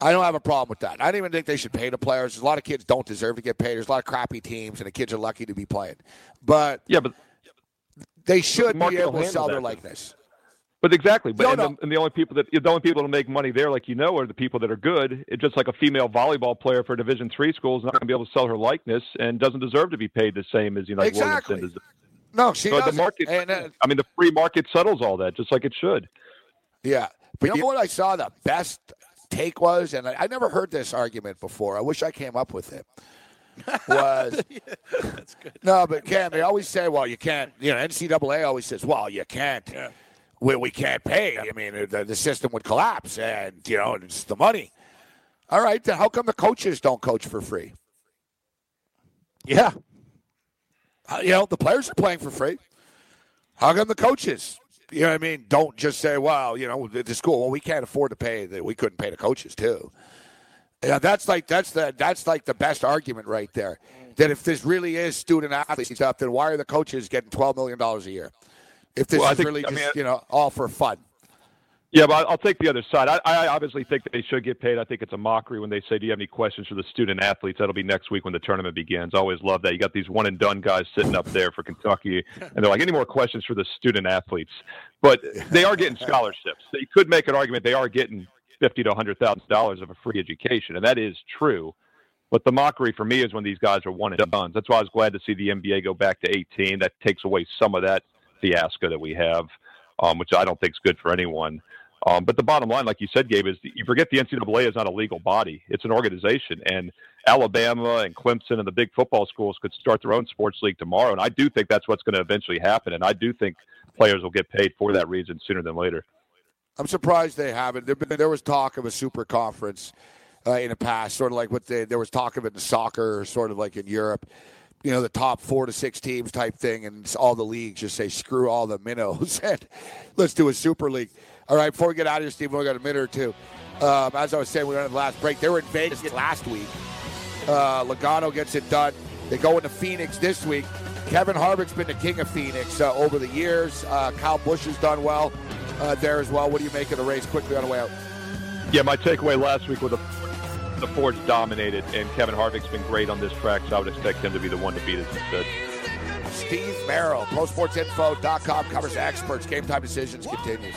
I don't have a problem with that. I don't even think they should pay the players. There's a lot of kids don't deserve to get paid. There's a lot of crappy teams, and the kids are lucky to be playing. But Yeah, but they should be able to sell their likeness. But exactly, but No, and, no. The, and the only people that the only people that make money there, like you know, are the people that are good. It's just like a female volleyball player for a Division three school is not going to be able to sell her likeness and doesn't deserve to be paid the same as you know Exactly. Williamson does. No, she So the doesn't. market, And, uh, I mean, the free market settles all that, just like it should. Yeah. But you know what I saw the best take was, and I, I never heard this argument before. I wish I came up with it. Was that's good? no, but Cam, they always say, well, you can't. You know, NCAA always says, well, you can't. We, we can't pay. I mean, the, the system would collapse, and you know, it's the money. All right, then how come the coaches don't coach for free? Yeah. Uh, you know, the players are playing for free. How come the coaches, you know what I mean, don't just say, well, you know, the, the school, well, we can't afford to pay, that we couldn't pay the coaches too. Yeah, that's like that's the that's like the best argument right there. That if this really is student athlete stuff, then why are the coaches getting twelve million dollars a year? If this Well, is think- really I just mean, you know all for fun. Yeah, but I'll take the other side. I, I obviously think that they should get paid. I think it's a mockery when they say, "Do you have any questions for the student athletes?" That'll be next week when the tournament begins. I always love that. You got these one and done guys sitting up there for Kentucky, and they're like, "Any more questions for the student athletes?" But they are getting scholarships. So you could make an argument they are getting fifty to hundred thousand dollars of a free education, and that is true. But the mockery for me is when these guys are one and done. That's why I was glad to see the NBA go back to 18. That takes away some of that fiasco that we have, um, which I don't think is good for anyone. Um, but the bottom line, like you said, Gabe, is you forget the NCAA is not a legal body; it's an organization, and Alabama and Clemson and the big football schools could start their own sports league tomorrow. And I do think that's what's going to eventually happen, and I do think players will get paid for that reason sooner than later. I'm surprised they haven't. There, there was talk of a super conference uh, in the past, sort of like what they, there was talk of it in soccer, sort of like in Europe. You know, the top four to six teams type thing, and all the leagues just say screw all the minnows and let's do a super league. All right, before we get out of here, Steve, we got a minute or two. Um, as I was saying, we went on the last break. They were in Vegas last week. Uh, Logano gets it done. They go into Phoenix this week. Kevin Harvick's been the king of Phoenix uh, over the years. Uh, Kyle Busch has done well uh, there as well. What do you make of the race quickly on the way out? Yeah, my takeaway last week was the the Fords dominated, and Kevin Harvick's been great on this track, so I would expect him to be the one to beat us instead. Steve Merrill, ProSportsInfo.com covers experts. Game time decisions continues.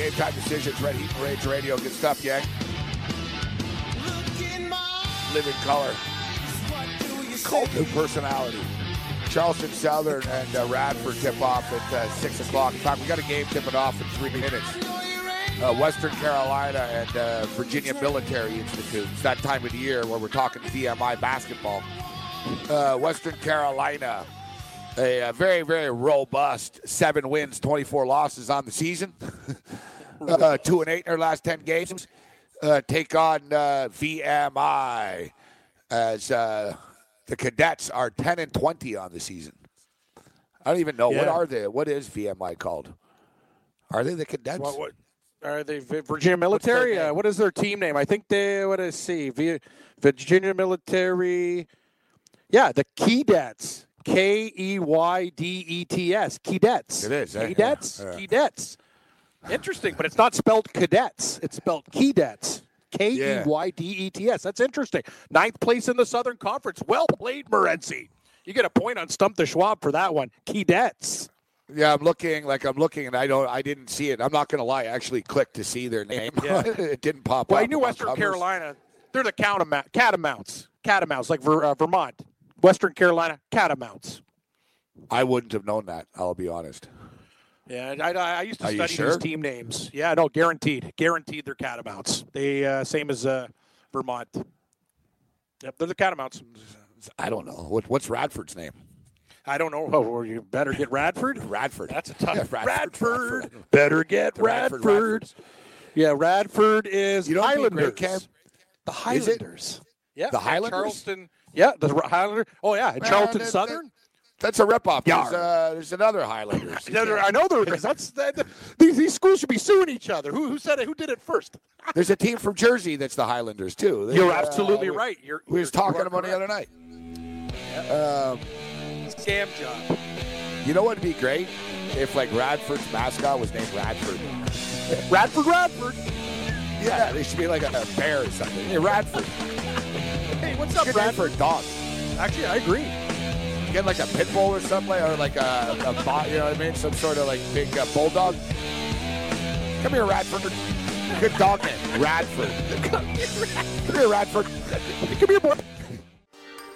Game time decisions, Red Heat and Rage Radio. Good stuff, Yang. Living color. Cult new personality. Charleston Southern and uh, Radford tip off at uh, 6 o'clock. In fact, we got a game tipping off in three minutes. Uh, Western Carolina and uh, Virginia Military Institute. It's that time of the year where we're talking VMI basketball. Uh, Western Carolina, a, a, very, very robust seven wins, 24 losses on the season. uh, two and eight in their last 10 games. Uh, take on uh, VMI as uh, the Cadets are 10 and 20 on the season. I don't even know. Yeah. What are they? What is VMI called? Are they the Cadets? What, what are they? Virginia Military? Uh, what is their team name? I think they. What is see? Vi- Virginia Military. Yeah, the Keydets. K E Y D E T S. Keydets. It is, eh? Keydets. Yeah, yeah. Keydets. Interesting, but it's not spelled cadets. It's spelled Keydets. K E Y D E T S. That's interesting. Ninth place in the Southern Conference. Well played, Morency. You get a point on Stump the Schwab for that one. Keydets. Yeah, I'm looking like I'm looking, and I don't. I didn't see it. I'm not going to lie. I actually clicked to see their name. Yeah. it didn't pop Well, up. I knew Western covers. Carolina. They're the catamount, catamounts. Catamounts, like Ver, uh, Vermont. Western Carolina, catamounts. I wouldn't have known that. I'll be honest. Yeah, I, I, I used to Are study sure? these team names. Yeah, no, guaranteed. Guaranteed they're catamounts. They uh, same as uh, Vermont. Yep, they're the catamounts. I don't know what, what's Radford's name. I don't know. Oh, well, you better get Radford. Radford. That's a tough. Yeah, Radford, Radford, Radford. Better get The Radford Radford. Radfords. Yeah, Radford is You know Highlanders. great, The Highlanders. Yeah, The Highlanders? Charleston. Yeah, the Highlander. Oh yeah, and Man, Charleston that- Southern. That's a ripoff. Yeah. There's, uh, there's another Highlanders. No, no, I know there is. That's that, these, these schools should be suing each other. Who, who said it? Who did it first? There's a team from Jersey that's the Highlanders too. They, You're uh, absolutely we- right. You're, We was talking about it the other night. Um, Scam job. you know what'd be great if like Radford's mascot was named Radford. Radford, Radford. Yeah, they should be like a, a bear or something. Hey, Radford. Hey, what's up, Radford? dog. Actually, I agree. Get like a pit bull or something, or like a, a bo- you know what I mean, some sort of like big uh, bulldog. Come here, Radford. Good dog name, Radford. Come here, Radford. Come here, boy.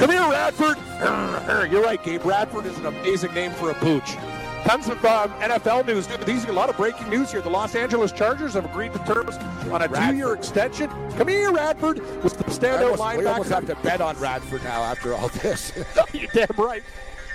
Come here, Radford. You're right, Gabe. Radford is an amazing name for a pooch. Tons of um, NFL news. Dude. These are a lot of breaking news here. The Los Angeles Chargers have agreed to terms on a two-year extension. Come here, Radford. Was the standout linebacker. We almost have to bet on Radford now after all this. You're damn right.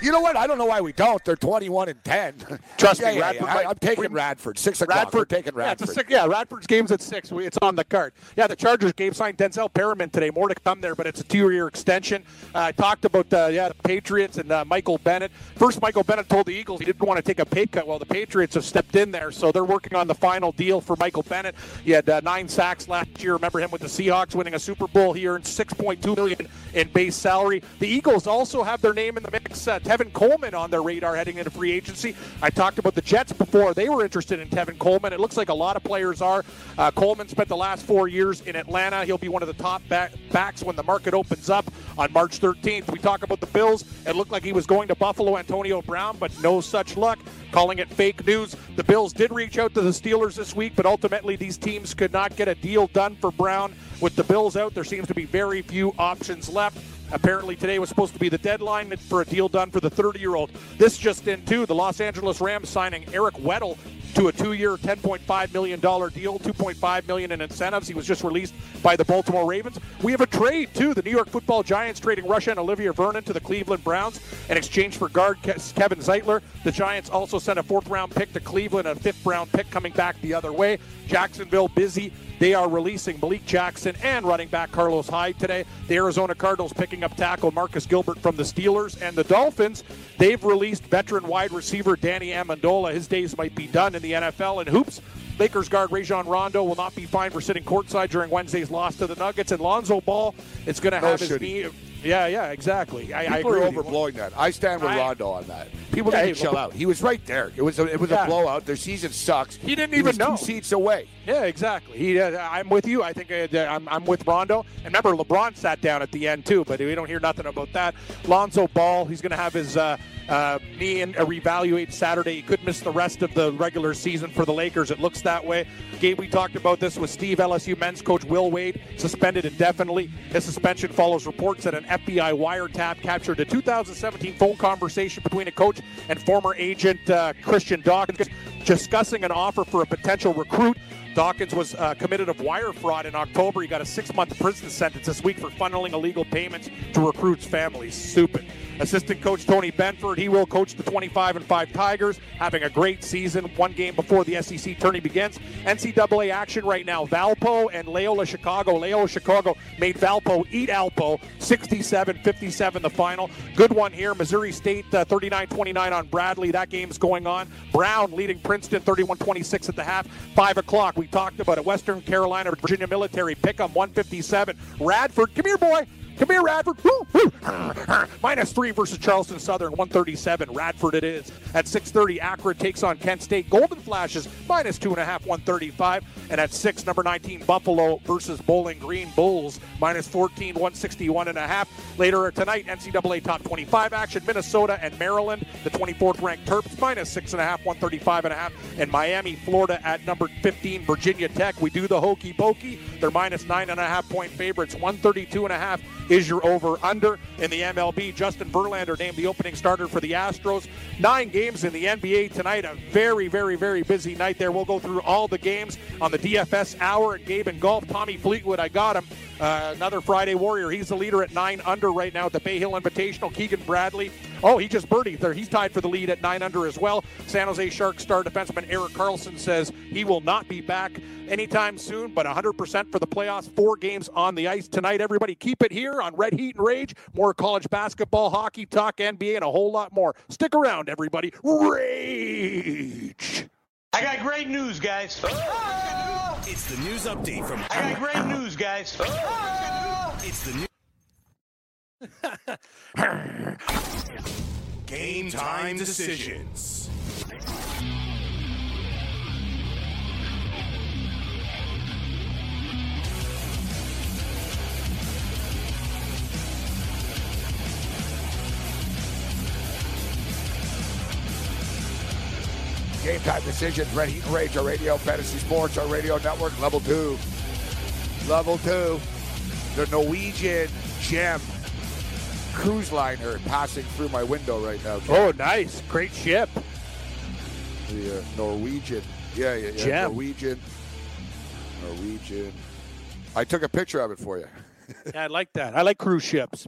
You know what? I don't know why we don't. They're 21 and 10. Trust yeah, me, yeah, Radford. Yeah. I, am taking Radford. Six o'clock. Radford We're taking Radford. Yeah, six, yeah, Radford's game's at six. We, it's on the card. Yeah, the Chargers game signed Denzel Perryman today. More to come there, but it's a two-year extension. Uh, I talked about uh, yeah the Patriots and uh, Michael Bennett. First, Michael Bennett told the Eagles he didn't want to take a pay cut. Well, the Patriots have stepped in there, so they're working on the final deal for Michael Bennett. He had uh, nine sacks last year. Remember him with the Seahawks winning a Super Bowl. He earned 6.2 million in base salary. The Eagles also have their name in the mix. Uh, Tevin Coleman on their radar heading into free agency. I talked about the Jets before. They were interested in Tevin Coleman. It looks like a lot of players are. Uh, Coleman spent the last four years in Atlanta. He'll be one of the top back- backs when the market opens up on March 13th. We talk about the Bills. It looked like he was going to Buffalo, Antonio Brown, but no such luck. Calling it fake news. The Bills did reach out to the Steelers this week, but ultimately these teams could not get a deal done for Brown. With the Bills out, there seems to be very few options left. Apparently, today was supposed to be the deadline for a deal done for the 30 year old. This just in, too. The Los Angeles Rams signing Eric Weddle to a two-year, $10.5 million deal, 2.5 million in incentives. He was just released by the Baltimore Ravens. We have a trade, too. The New York football Giants trading Russia and Olivier Vernon to the Cleveland Browns in exchange for guard Kevin Zeitler. The Giants also sent a fourth-round pick to Cleveland, a fifth-round pick coming back the other way. Jacksonville busy. They are releasing Malik Jackson and running back Carlos Hyde today. The Arizona Cardinals picking up tackle Marcus Gilbert from the Steelers. And the Dolphins, they've released veteran wide receiver Danny Amendola. His days might be done in the NFL. And hoops, Lakers guard Rajon Rondo will not be fined for sitting courtside during Wednesday's loss to the Nuggets. And Lonzo Ball is going to No have his shitty. knee. Yeah, yeah, exactly. I, I agree are overblowing that. I stand with I- Rondo on that. People Yeah, need to chill out. He was right there. It was a, it was Yeah. a blowout. Their season sucks. He didn't He even know. two seats away. Yeah, exactly. He, uh, I'm with you. I think uh, I'm, I'm with Rondo. And remember, LeBron sat down at the end too, but we don't hear nothing about that. Lonzo Ball, he's going to have his uh, uh, knee uh, reevaluate Saturday. He could miss the rest of the regular season for the Lakers. It looks that way. Gabe, we talked about this with Steve LSU men's coach Will Wade suspended indefinitely. His suspension follows reports that an FBI wiretap captured a 2017 phone conversation between a coach and former agent uh, Christian Dawkins discussing an offer for a potential recruit. Dawkins was uh, committed of wire fraud in October. He got a six-month prison sentence this week for funneling illegal payments to recruits' families. Stupid. Assistant coach Tony Benford, he will coach the 25 and 5 Tigers, having a great season. One game before the SEC tourney begins. NCAA action right now. Valpo and Loyola Chicago. Loyola Chicago made Valpo eat Alpo. 67-57 the final. Good one here. Missouri State uh, 39-29 on Bradley. That game's going on. Brown leading Princeton 31-26 at the half. Five o'clock. We talked about it. Western Carolina, Virginia Military pick 'em 157. Radford, come here, boy. Come here, Radford. Woo, woo. Minus three versus Charleston Southern, 137. Radford it is. At 6:30, Akron takes on Kent State. Golden Flashes minus two and a half, 135. And at six, number 19, Buffalo versus Bowling Green Bulls minus 14, 161 and a half. Later tonight, NCAA top 25 action. Minnesota and Maryland, the 24th ranked Terps minus six and a half, 135 and a half. And Miami, Florida at number 15, Virginia Tech. We do the hokey pokey. They're minus nine and a half point favorites, 132 and a half is your over under in the MLB. Justin Verlander named the opening starter for the Astros. Nine games in the NBA tonight. A very, very, very busy night there. We'll go through all the games on the DFS hour at Gabe and Golf. Tommy Fleetwood, I got him. Uh, another Friday Warrior. He's the leader at nine under right now at the Bay Hill Invitational. Keegan Bradley. Oh, he just birdied there. He's tied for the lead at nine under as well. San Jose Sharks star defenseman Erik Karlsson says he will not be back anytime soon, but 100% for the playoffs. Four games on the ice tonight. Everybody keep it here on Red Heat and Rage. More college basketball, hockey, talk, NBA, and a whole lot more. Stick around, everybody. Rage. I got great news, guys. Oh, it's the news update from I got great news, guys. Oh, it's the new Game time decisions. Game time decisions. Red Heat and Rage, our radio, fantasy sports, our radio network, level two. Level two. The Norwegian gem cruise liner passing through my window right now. Oh, nice. Great ship. The uh, Norwegian. Yeah, yeah, yeah. Gem. Norwegian. Norwegian. I took a picture of it for you. Yeah, I like that. I like cruise ships.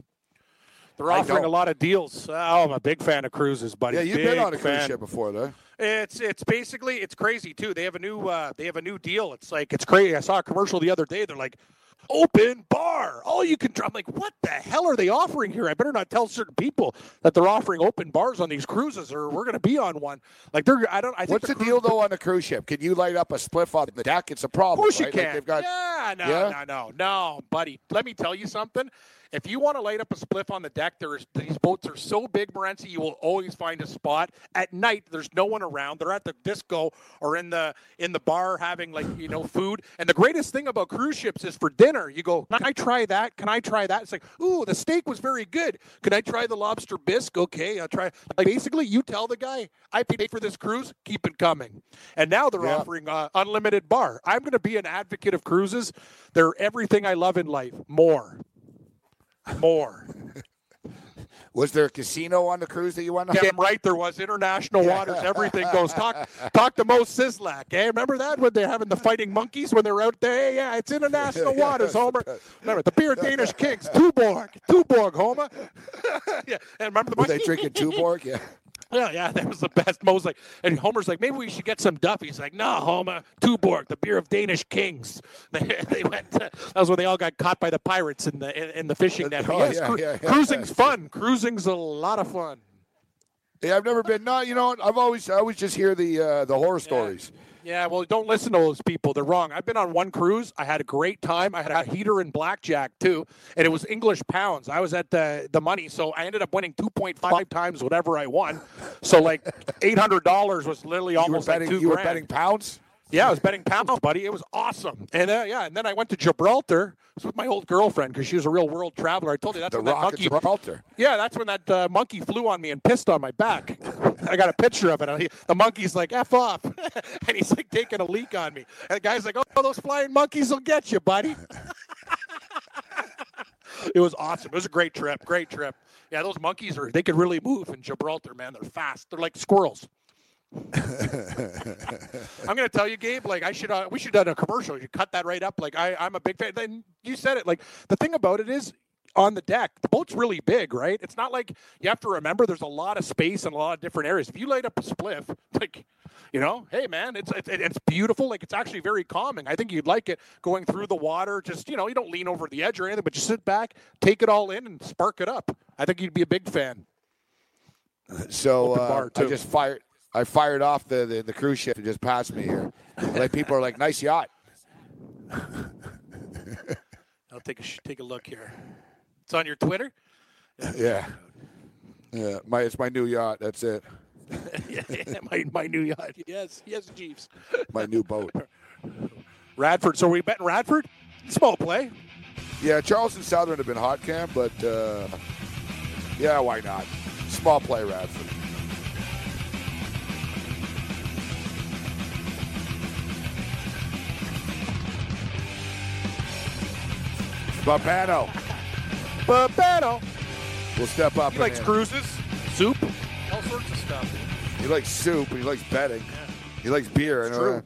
They're offering a lot of deals. Oh, I'm a big fan of cruises, buddy. Yeah, you've big been on a cruise fan. ship before, though. It's it's basically it's crazy too. They have a new uh, they have a new deal. It's like it's crazy. I saw a commercial the other day. They're like open bar. All you can. I'm like, what the hell are they offering here? I better not tell certain people that they're offering open bars on these cruises, or we're going to be on one. Like they're. I don't. I think What's the cruise- deal, though, on a cruise ship? Can you light up a spliff on the deck? It's a problem. Of course you can. Like they've got, yeah, no, Yeah? no, no, no, buddy. Let me tell you something. If you want to light up a spliff on the deck, there's these boats are so big, Morency, you will always find a spot. At night, there's no one around. They're at the disco or in the in the bar having like you know food. And the greatest thing about cruise ships is for dinner, you go, Can I try that? Can I try that? It's like, ooh, the steak was very good. Can I try the lobster bisque? Okay, I'll try. Like basically, you tell the guy, I paid for this cruise, keep it coming. And now they're Yeah. offering uh, unlimited bar. I'm going to be an advocate of cruises. They're everything I love in life. More. More. Was there a casino on the cruise that you went on? Damn right there was international waters. Everything goes. Talk talk to Moe Szyslak. Eh? Remember that when they're having the fighting monkeys when they're out there? Yeah, it's international waters, Homer. Remember the beer Danish Kings, Tuborg, Tuborg, Homer. yeah, and remember the Were they drinking Tuborg? Yeah. Yeah, yeah, that was the best. Moe's like, and Homer's like, maybe we should get some Duff. He's like, no, Homer, Tuborg, the beer of Danish kings. They, they went. To, that was when they all got caught by the pirates in the in, in the fishing net. Oh, yes, yeah, cru- yeah, yeah. cruising's fun. Cruising's a lot of fun. Yeah, I've never been. No, you know. I've always, I always just hear the uh, the horror stories. Yeah, well, don't listen to those people. They're wrong. I've been on one cruise. I had a great time. I had a heater and blackjack too, and it was English pounds. I was at the the money, so I ended up winning two point five times whatever I won. So like eight hundred dollars was literally You were almost betting. like two you were betting pounds. Yeah, I was betting pounds, buddy. It was awesome. And uh, yeah, and then I went to Gibraltar. It was with my old girlfriend because she was a real world traveler. I told you that's The when that monkey. Gibraltar. Yeah, that's when that uh, monkey flew on me and pissed on my back. I got a picture of it. The monkey's like, F off. and he's like taking a leak on me. And the guy's like, oh, those flying monkeys will get you, buddy. it was awesome. It was a great trip. Great trip. Yeah, those monkeys are, they could really move in Gibraltar, man. They're fast. They're like squirrels. I'm gonna tell you, Gabe. Like I should, uh, we should have done a commercial. You cut that right up. Like I, I'm a big fan. Then you said it. Like the thing about it is, on the deck, the boat's really big, right? It's not like you have to remember. There's a lot of space and a lot of different areas. If you light up a spliff, like, you know, hey man, it's it's, it's beautiful. Like it's actually very calming. I think you'd like it going through the water. Just you know, you don't lean over the edge or anything, but just sit back, take it all in, and spark it up. I think you'd be a big fan. So uh, I just fired. I fired off the, the, the cruise ship and just passed me here. like people are like, nice yacht. I'll take a sh- take a look here. It's on your Twitter. Yeah. Yeah. My it's my new yacht. That's it. yeah, my, my new yacht. Yes, yes, Jeeves. My new boat. Radford. So are we betting Radford? Small play. Yeah, Charleston Southern have been hot camp, but uh, yeah, why not? Small play Radford. Bobano Bobano. will step up. He likes in. cruises, soup, all sorts of stuff. He likes soup. He likes betting. He likes beer. I know true. that.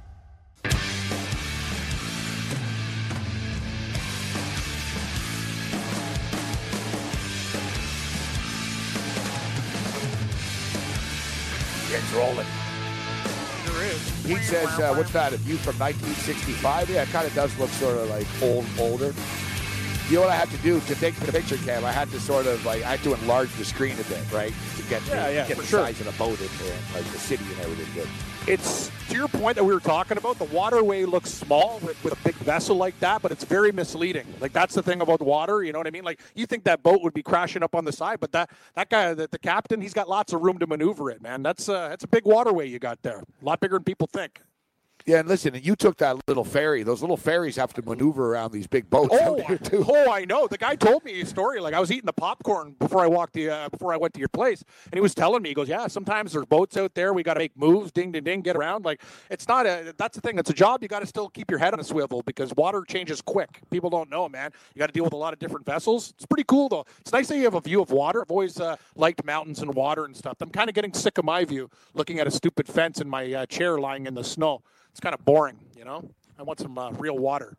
Rolling. There is. He says, uh, "What's that? A view from 1965? Yeah, it kind of does look sort of like old, older." You know what I had to do to take the picture, Cam? I had to sort of like I had to enlarge the screen a bit, right, to get Yeah, the, yeah, get the sure. size of the boat in there, like the city and everything. Good. It's to your point that we were talking about. The waterway looks small with, with a big vessel like that, but it's very misleading. Like that's the thing about water. You know what I mean? Like you think that boat would be crashing up on the side, but that that guy, the, the captain, he's got lots of room to maneuver it. Man, that's uh, that's a big waterway you got there. A lot bigger than people think. Yeah, and listen, you took that little ferry. Those little ferries have to maneuver around these big boats Oh, too. oh, I know. The guy told me a story. Like I was eating the popcorn before I walked the uh, before I went to your place, and he was telling me, he goes, "Yeah, sometimes there's boats out there. We got to make moves, ding, ding, ding, get around. Like it's not a. That's the thing. It's a job. You got to still keep your head on a swivel because water changes quick. People don't know, man. You got to deal with a lot of different vessels. It's pretty cool though. It's nice that you have a view of water. I've always uh, liked mountains and water and stuff. I'm kind of getting sick of my view, looking at a stupid fence in my uh, chair lying in the snow. It's kind of boring, you know. I want some uh, real water.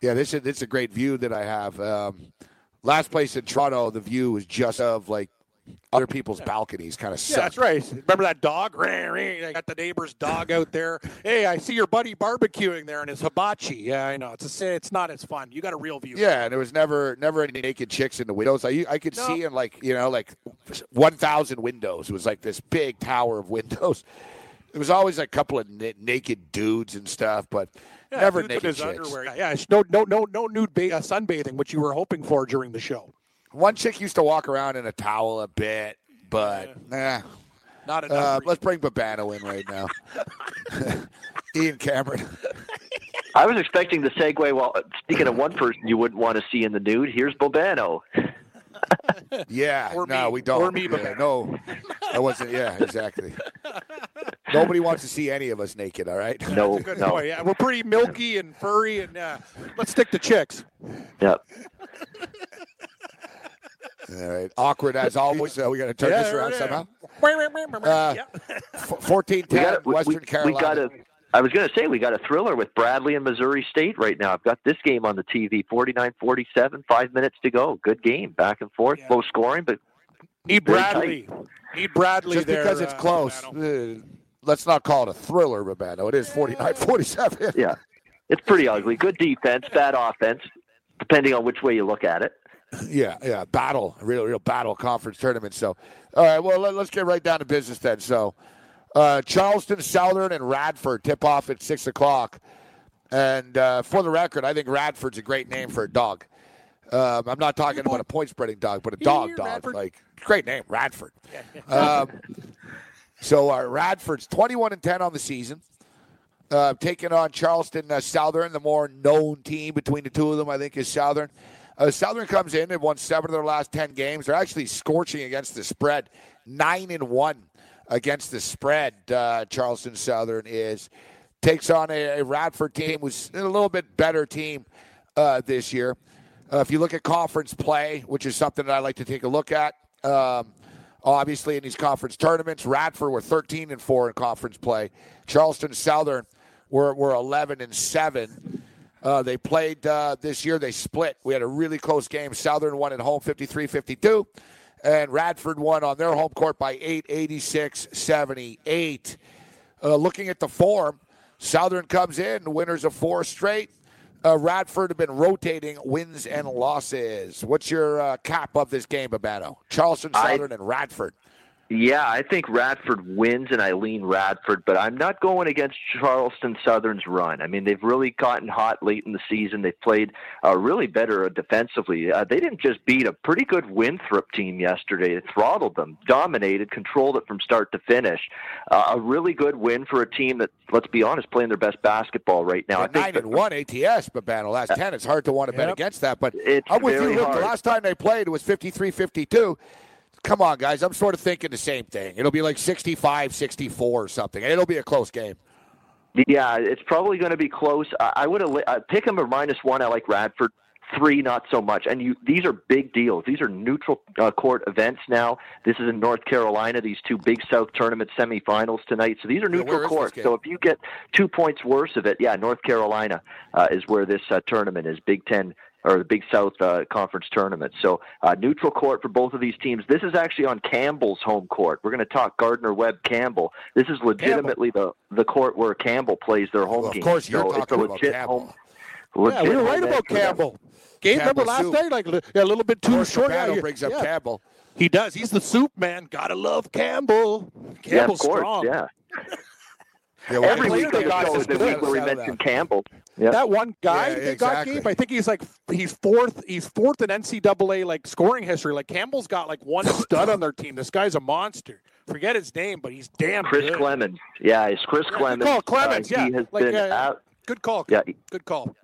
Yeah, this is this is a great view that I have. Um, last place in Toronto, the view was just of like other people's balconies, kind of. Yeah, that's right. Remember that dog? I got the neighbor's dog out there. Hey, I see your buddy barbecuing there in his hibachi. Yeah, I know. It's a, it's not as fun. You got a real view. Yeah, and there was never never any naked chicks in the windows. I I could No. see in like you know like one thousand windows. It was like this big tower of windows. There was always a couple of na- naked dudes and stuff, but Yeah, never naked his chicks. underwear. Yeah, it's no, no, no, no nude ba- uh, sunbathing, which you were hoping for during the show. One chick used to walk around in a towel a bit, but nah. Not enough. Uh, let's bring Bobano in right now. Ian Cameron. I was expecting the segue. Well, speaking of one person you wouldn't want to see in the nude, here's Bobano. Yeah, Or no, me. we don't. Or me, Yeah, Bobano. no, that wasn't. Yeah, exactly. Nobody wants to see any of us naked. All right. No, Good no. point. Yeah, we're pretty milky and furry, and uh, let's stick to chicks. Yep. All right. Awkward as always. So we got to turn this around somehow. Uh, Yeah. Fourteen ten, Western we, Carolina. we got a. I was going to say we got a thriller with Bradley and Missouri State right now. I've got this game on the TV, 49-47, five minutes to go. Good game, back and forth, Yeah. low scoring, but Need Very Bradley. Need Bradley Just there. because it's uh, close. Bobano. let's not call it a thriller, Bobano. It is 49-47. yeah, it's pretty ugly. Good defense, bad offense, depending on which way you look at it. Yeah, yeah, battle, real, real battle conference tournament. So, all right, well, let, us get right down to business then. So, uh, Charleston, Southern, and Radford tip off at six o'clock. And uh, for the record, I think Radford's a great name for a dog. Um, I'm not talking about a point spreading dog, but a dog dog. Radford. Like great name, Radford. Um, so Radford's 21 and 10 on the season. Uh, taking on Charleston uh, Southern, the more known team between the two of them, I think, is Southern. Uh, Southern comes in and won seven of their last ten games. They're actually scorching against the spread, nine and one against the spread. Uh, Charleston Southern is takes on a, a Radford team who's a little bit better team uh, this year. Uh, if you look at conference play, which is something that I like to take a look at, um, obviously in these conference tournaments, Radford were 13 and four in conference play. Charleston Southern were were 11 and seven. Uh, they played uh, this year. They split. We had a really close game. Southern won at home 53 52, and Radford won on their home court by 8 86 78. Uh, looking at the form, Southern comes in, winners of four straight. Uh, Radford have been rotating wins and losses. What's your uh, cap of this game, Bobano? Charleston I- Southern and Radford. Yeah, I think Radford wins, and I lean Radford, but I'm not going against Charleston Southern's run. I mean, they've really gotten hot late in the season. They've played uh, really better defensively. Uh, they didn't just beat a pretty good Winthrop team yesterday. They throttled them, dominated, controlled it from start to finish. Uh, a really good win for a team that, let's be honest, playing their best basketball right now. They're think nine that- and one ATS, Bobano. Last ten, it's hard to want to bet against that. But It's I'm with you. very Look, the last time they played, it was 53-52. Come on, guys. I'm sort of thinking the same thing. It'll be like 65-64 or something. and It'll be a close game. Yeah, it's probably going to be close. I, would have uh, pick them a minus one. I like Radford. Three, not so much. And you, these are big deals. These are neutral uh, court events now. This is in North Carolina. These two Big South tournament semifinals tonight. So these are neutral this courts. So if you get two points worse of it, yeah, North Carolina uh, is where this uh, tournament is. Big Ten or the Big South uh, Conference tournament. So uh, neutral court for both of these teams. This is actually on Campbell's home court. We're going to talk Gardner Webb Campbell. This is legitimately Campbell. the the court where Campbell plays their home well, game. Of course, you're so talking it's a legit about Campbell. home. Legit yeah, we were right about. Campbell. Gabe, Campbell remember last soup. night, like yeah, a little bit too George short. Capano Yeah, brings up yeah. Campbell. He does. He's the soup man. Gotta love Campbell. Yeah, Campbell's of course. strong. Yeah. Yeah, well, Every week they the got is the week where we settle mention. Campbell. Yeah. That one guy Yeah, got exactly. Gabe, I think he's like he's fourth. He's fourth in NCAA like scoring history. Like Campbell's got like one stud on their team. This guy's a monster. Forget his name, but he's damn Chris good. Clemons. Yeah, it's Chris Yeah, Clemons. Good call, Clemons. Uh, yeah, he has like, been yeah. good call. Yeah. good call.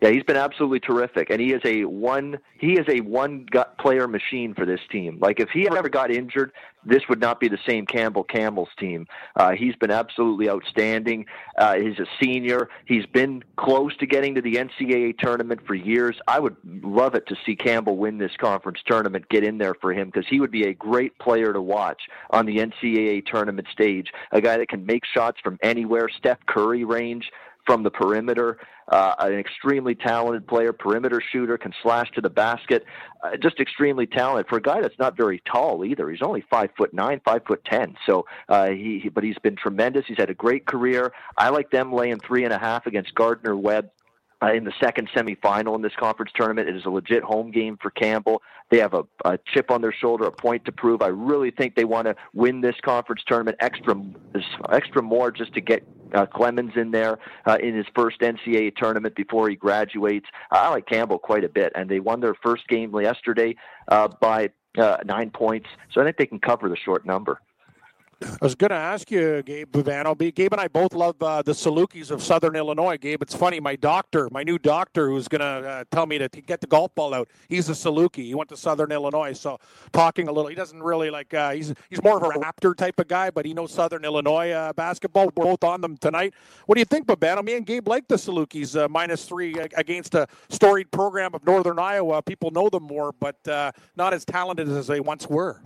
Yeah, he's been absolutely terrific, and he is a one. He is a one gut player machine for this team. Like if he ever got injured, this would not be the same Campbell Campbell's team. Uh, he's been absolutely outstanding. Uh, he's a senior. He's been close to getting to the NCAA tournament for years. I would love it to see Campbell win this conference tournament, get in there for him because he would be a great player to watch on the NCAA tournament stage. A guy that can make shots from anywhere, Steph Curry range from the perimeter. Uh, an extremely talented player, perimeter shooter, can slash to the basket. Uh, just extremely talented for a guy that's not very tall either. He's only five foot nine, five foot ten. So uh, he, he, but he's been tremendous. He's had a great career. I like them laying three and a half against Gardner Webb. Uh, in the second semifinal in this conference tournament, it is a legit home game for Campbell. They have a, a chip on their shoulder, a point to prove. I really think they want to win this conference tournament extra, extra more just to get uh, Clemons in there uh, in his first NCAA tournament before he graduates. I like Campbell quite a bit, and they won their first game yesterday uh, by uh, nine points. So I think they can cover the short number. I was going to ask you, Gabe Bobano. Gabe and I both love uh, the Salukis of Southern Illinois. Gabe, it's funny. My doctor, my new doctor, who's going to uh, tell me to t- get the golf ball out. He's a Saluki. He went to Southern Illinois, so talking a little. He doesn't really like. Uh, he's he's more of a Raptor type of guy, but he knows Southern Illinois uh, basketball. We're both on them tonight. What do you think, Bobano? Me and Gabe like the Salukis uh, minus three against a storied program of Northern Iowa. People know them more, but uh, not as talented as they once were.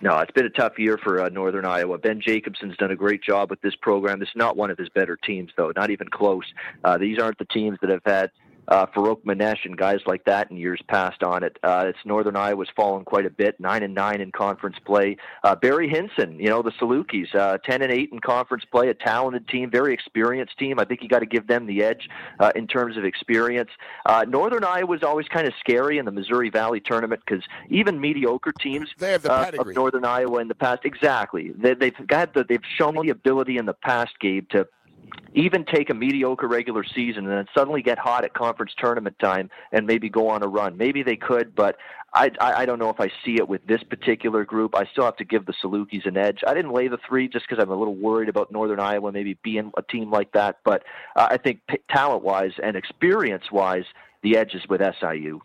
No, it's been a tough year for uh, Northern Iowa. Ben Jacobson's done a great job with this program. This is not one of his better teams, though, not even close. Uh, these aren't the teams that have had uh, Farokhmanesh and guys like that in years past on it. Uh, it's Northern Iowa's fallen quite a bit, nine and nine in conference play. Uh, Barry Hinson, you know the Salukis, uh, ten and eight in conference play, a talented team, very experienced team. I think you got to give them the edge uh, in terms of experience. Uh, Northern Iowa's always kind of scary in the Missouri Valley tournament because even mediocre teams They have the pedigree. of Northern Iowa in the past, exactly, they, they've got the, they've shown the ability in the past, Gabe, to even take a mediocre regular season and then suddenly get hot at conference tournament time and maybe go on a run. Maybe they could, but I, I, I don't know if I see it with this particular group. I still have to give the Salukis an edge. I didn't lay the three just because I'm a little worried about Northern Iowa maybe being a team like that, but uh, I think p- talent-wise and experience-wise, the edge is with SIU.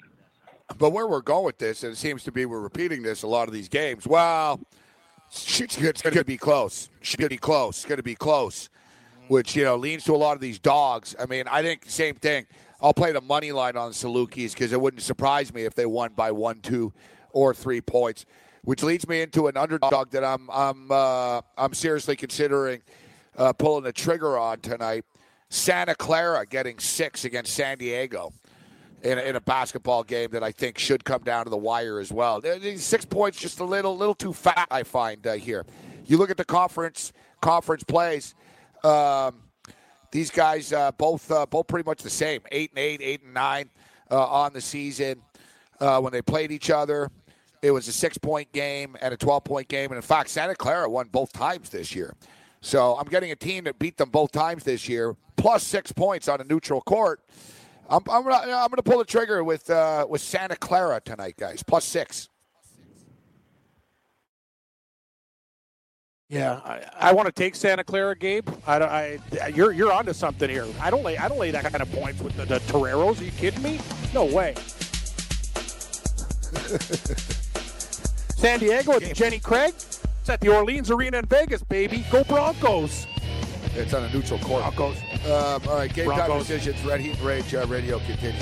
But where we're going with this, and it seems to be we're repeating this a lot of these games. Well, it's going to be close. It's going to be close. It's going to be close, which you know leans to a lot of these dogs. I mean, I think same thing. I'll play the money line on Salukis because it wouldn't surprise me if they won by one, two, or three points. Which leads me into an underdog that I'm I'm uh, I'm seriously considering uh, pulling the trigger on tonight. Santa Clara getting six against San Diego in a, in a basketball game that I think should come down to the wire as well. Six points just a little little too fat, I find uh, here. You look at the conference conference plays. Um, these guys uh, both uh, both pretty much the same, eight and eight, eight and nine uh, on the season. Uh, when they played each other, it was a six point game and a twelve point game, and in fact, Santa Clara won both times this year. So I'm getting a team that beat them both times this year, plus six points on a neutral court. I'm, I'm gonna I'm gonna pull the trigger with uh, with Santa Clara tonight, guys. Plus six. Yeah, I, I want to take Santa Clara, Gabe. I, I, you're you're onto something here. I don't lay I don't lay that kind of points with the, the Toreros. Are you kidding me? No way. San Diego at Jenny Craig. It's at the Orleans Arena in Vegas, baby. Go Broncos. It's on a neutral court. Broncos. Um, all right, game time decisions. Redhead Rage uh, Radio continues.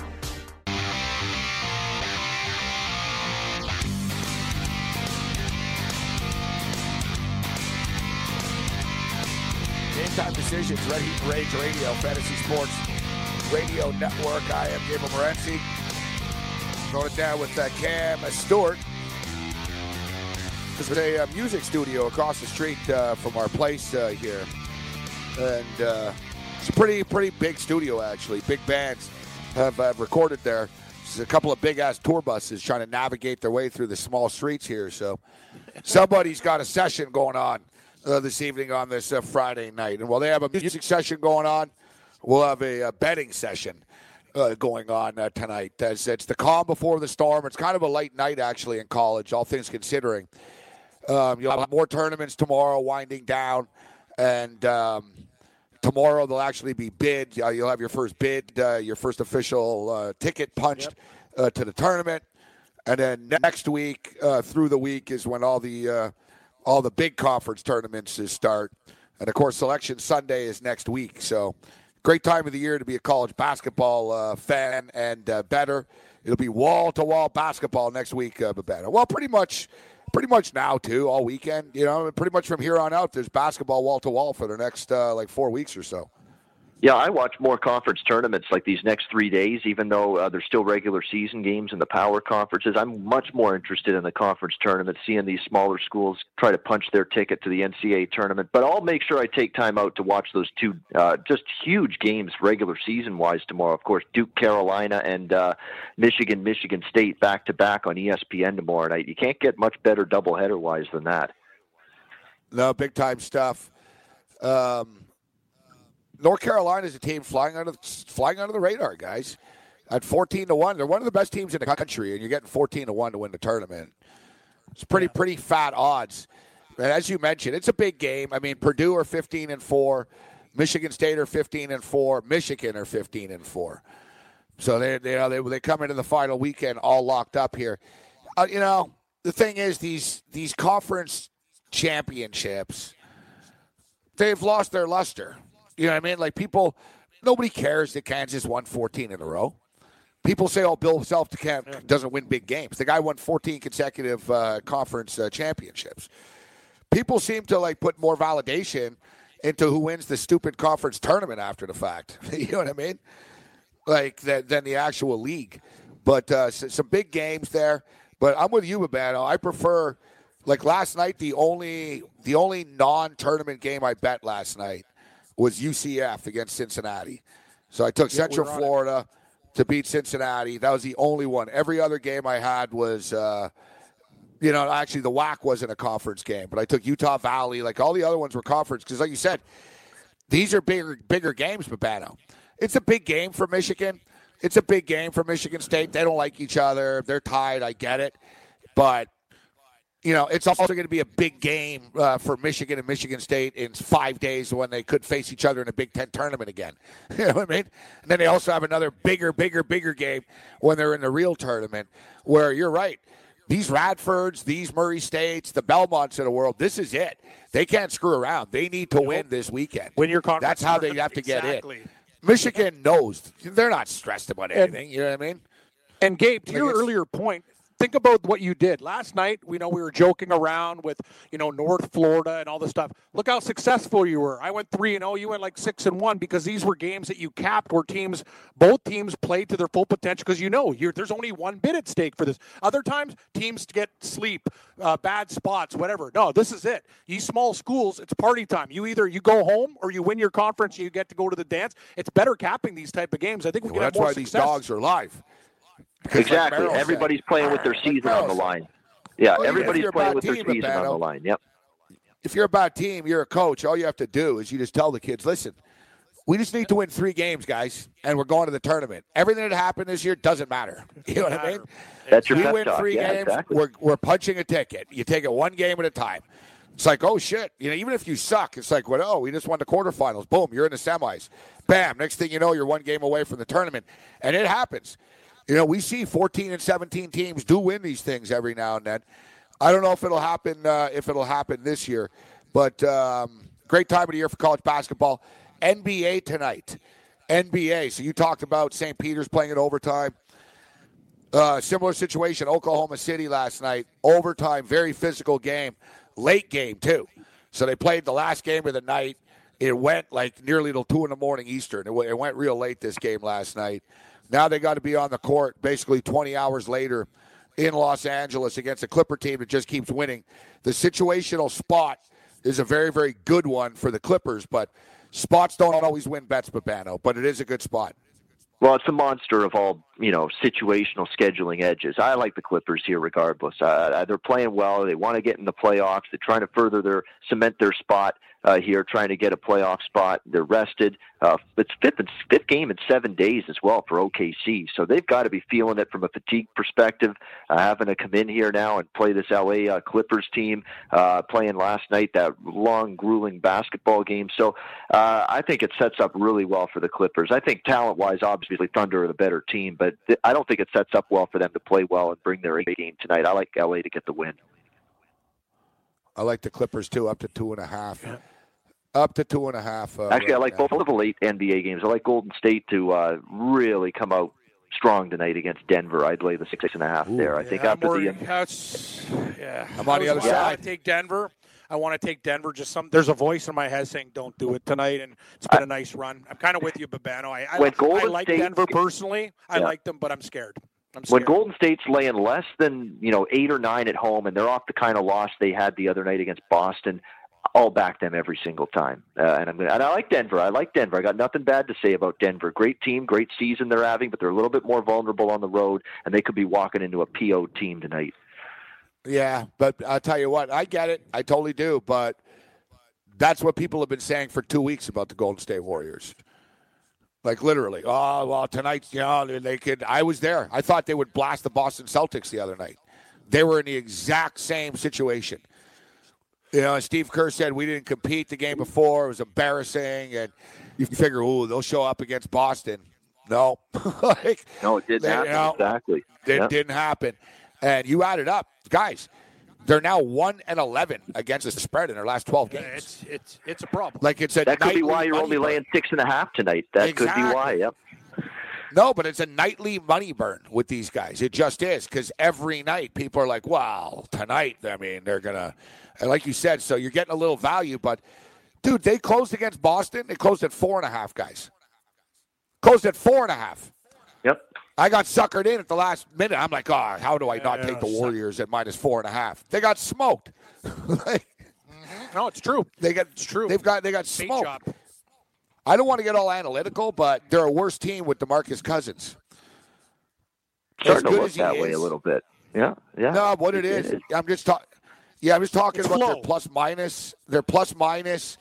Decisions, Redhead Rage Radio, Fantasy Sports Radio Network. I am Gabriel Morency. Throwing it down with uh, Cam Stewart. This is a uh, music studio across the street uh, from our place uh, here, and uh, it's a pretty pretty big studio actually. Big bands have uh, recorded there. There's a couple of big ass tour buses trying to navigate their way through the small streets here. So somebody's got a session going on uh, this evening on this uh, Friday night. And while they have a music session going on, we'll have a, a betting session uh, going on uh, tonight. As it's the calm before the storm. It's kind of a late night actually in college, all things considering. Um, you'll have more tournaments tomorrow, winding down, and um, tomorrow they'll actually be bid. Uh, you'll have your first bid, uh, your first official uh, ticket punched uh, to the tournament, and then next week uh, through the week is when all the uh, all the big conference tournaments to start, and of course Selection Sunday is next week. So great time of the year to be a college basketball uh, fan and uh, better. It'll be wall to wall basketball next week, uh, Babetta. Well, pretty much, pretty much now too, all weekend. You know, pretty much from here on out, there's basketball wall to wall for the next uh, like four weeks or so. Yeah, I watch more conference tournaments like these next three days, even though uh, there's still regular season games in the power conferences. I'm much more interested in the conference tournament, seeing these smaller schools try to punch their ticket to the NCAA tournament. But I'll make sure I take time out to watch those two uh, just huge games, regular season wise, tomorrow. Of course, Duke, Carolina, and uh, Michigan, Michigan State back to back on ESPN tomorrow night. You can't get much better doubleheader wise than that. No, big time stuff. Um, North Carolina is a team flying under flying under the radar, guys. At fourteen to one, they're one of the best teams in the country, and you're getting fourteen to one to win the tournament. It's pretty pretty fat odds. And as you mentioned, it's a big game. I mean, Purdue are fifteen and four, Michigan State are fifteen and four, Michigan are fifteen and four. So they they they, they come into the final weekend all locked up here. Uh, you know, the thing is these these conference championships, they've lost their luster. You know what I mean? Like people, nobody cares that Kansas won 14 in a row. People say, "Oh, Bill Self doesn't win big games." The guy won 14 consecutive uh, conference uh, championships. People seem to like put more validation into who wins the stupid conference tournament after the fact. you know what I mean? Like that than the actual league. But uh, s- some big games there. But I'm with you, Bobano. I prefer like last night. The only the only non-tournament game I bet last night was UCF against Cincinnati. So I took Yeah, Central were on it. Florida to beat Cincinnati. That was the only one. Every other game I had was, uh, you know, actually the WAC wasn't a conference game, but I took Utah Valley. Like all the other ones were conference because, like you said, these are bigger bigger games. Bobano, it's a big game for Michigan. It's a big game for Michigan State. They don't like each other. They're tied. I get it, but you know, it's also going to be a big game uh, for Michigan and Michigan State in five days when they could face each other in a Big Ten tournament again. you know what I mean? And then they also have another bigger, bigger, bigger game when they're in the real tournament. Where you're right, these Radfords, these Murray States, the Belmonts of the world, this is it. They can't screw around. They need to win this weekend. Win your conference That's how they have to get Exactly. in. Michigan knows they're not stressed about anything. you know what I mean? And Gabe, to your earlier point, think about what you did last night. We know we were joking around with you know North Florida and all this stuff. Look how successful you were. I went three and zero. You went like six and one because these were games that you capped where teams, both teams, played to their full potential. Because you know you're, there's only one bid at stake for this. Other times teams get sleep, uh, bad spots, whatever. No, this is it. These small schools, it's party time. You either you go home or you win your conference. and You get to go to the dance. It's better capping these type of games. I think we Well, can have that's why these dogs are live. Because like Exactly. Said- Everybody's playing with their season Merrill on the said, line. Yeah, Well, everybody's playing with their team, season on the line. Yep. if you're a bad team, you're a coach. All you have to do is you just tell the kids, listen, We just need to win three games, guys, and we're going to the tournament. Everything that happened this year doesn't matter. You know what I mean? That's your we win talk. three Yeah, games. exactly. We're we're punching a ticket. You take it one game at a time. It's like, oh shit, you know, even if you suck, it's like, what? Oh, we just won the quarterfinals. Boom, you're in the semis. Bam. Next thing you know, you're one game away from the tournament, and it happens. You know, we see 14 and 17 teams do win these things every now and then. I don't know if it'll happen uh, if it'll happen this year, but um, great time of the year for college basketball. NBA tonight. NBA. So you talked about St. Peter's playing in overtime. Uh, similar situation, Oklahoma City last night. Overtime, very physical game. Late game, too. So they played the last game of the night. It went like nearly till 2 in the morning Eastern. It, w- it went real late this game last night. Now they got to be on the court basically 20 hours later in Los Angeles against a Clipper team that just keeps winning. The situational spot is a very, very good one for the Clippers, but spots don't always win bets, Bobano, but it is a good spot. Well, it's a monster of all you know situational scheduling edges. I like the Clippers here, regardless. Uh, they're playing well. They want to get in the playoffs. They're trying to further their cement their spot uh, here, trying to get a playoff spot. They're rested. Uh, it's fifth fifth game in seven days as well for OKC. So they've got to be feeling it from a fatigue perspective, uh, having to come in here now and play this LA uh, Clippers team, uh, playing last night that long, grueling basketball game. So uh, I think it sets up really well for the Clippers. I think talent-wise, obviously Thunder are the better team, but th- I don't think it sets up well for them to play well and bring their A game tonight. I like LA to get the win. I like the Clippers too, up to two and a half. Up to two and a half. Uh, Actually, I like now. both of the late NBA games. I like Golden State to uh, really come out strong tonight against Denver. I'd lay the six, six and a half there. I think after I'm the worried. That's, yeah. I'm on the other side. I side. take Denver. I want to take Denver. Just some. There's a voice in my head saying, "Don't do it tonight." And it's been a nice run. I'm kind of with you, Bobano. I, I, I like State- Denver personally. I Yeah. like them, but I'm scared. I'm when. Golden State's laying less than you know eight or nine at home, and they're off the kind of loss they had the other night against Boston, I'll back them every single time. Uh, and I'm gonna, and I like Denver. I like Denver. I got nothing bad to say about Denver. Great team, great season they're having, but they're a little bit more vulnerable on the road, and they could be walking into a PO team tonight. Yeah, but I'll tell you what, I get it. I totally do. But that's what people have been saying for two weeks about the Golden State Warriors. Like literally, oh well, tonight's you know, they could. I was there. I thought they would blast the Boston Celtics the other night. They were in the exact same situation. You know, Steve Kerr said we didn't compete the game before. It was embarrassing, and you figure, ooh, they'll show up against Boston. No, like No, it didn't They- happen you know, exactly. it Yeah. didn't happen. And you add it up, guys. They're now one and eleven against the spread in their last twelve games. it's it's it's a problem. like it's a That could be why you're only burn. laying six and a half tonight. That could be why. Yep. No, but it's a nightly money burn with these guys. It just is because every night people are like, "Wow, tonight." I mean, they're gonna, and like you said, so you're getting a little value. But dude, they closed against Boston. They closed at four and a half, guys. Closed at four and a half. Yep. I got suckered in at the last minute. I'm like, oh, how do I not Yeah, take the suck- Warriors at minus four and a half? They got smoked. like, mm-hmm. no, it's true. they got It's true. They've got they got Bait smoked. job. I don't want to get all analytical, but they're a worse team with DeMarcus Cousins. Starting to good look as he that way a little bit. Yeah. Yeah. No, what it is, I'm just talking. Yeah, I'm just talking It's about their flow. plus minus. Their plus minus,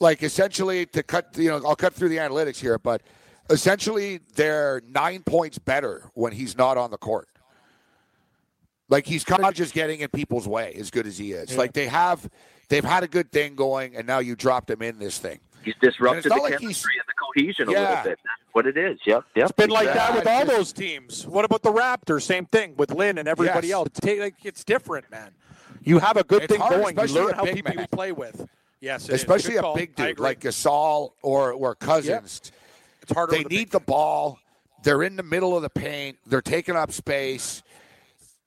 like essentially to cut. You know, I'll cut through the analytics here, but essentially they're nine points better when he's not on the court. Like he's kind of just getting in people's way, as good as he is. Like they have, they've had a good thing going, and now you dropped him in this thing. He's disrupted the like chemistry he's- and the cohesion a little bit. That's what it is. Yep. Yep. It's been like that Yeah, with all just- those teams. What about the Raptors? Same thing with Lin and everybody Yes. else. Take, like, it's different, man. You have a good It's thing hard, going. You learn how people man. you play with. Yes, especially a big dude like Gasol or or Cousins. it's harder. They with need the ball. They're in the middle of the paint. They're taking up space.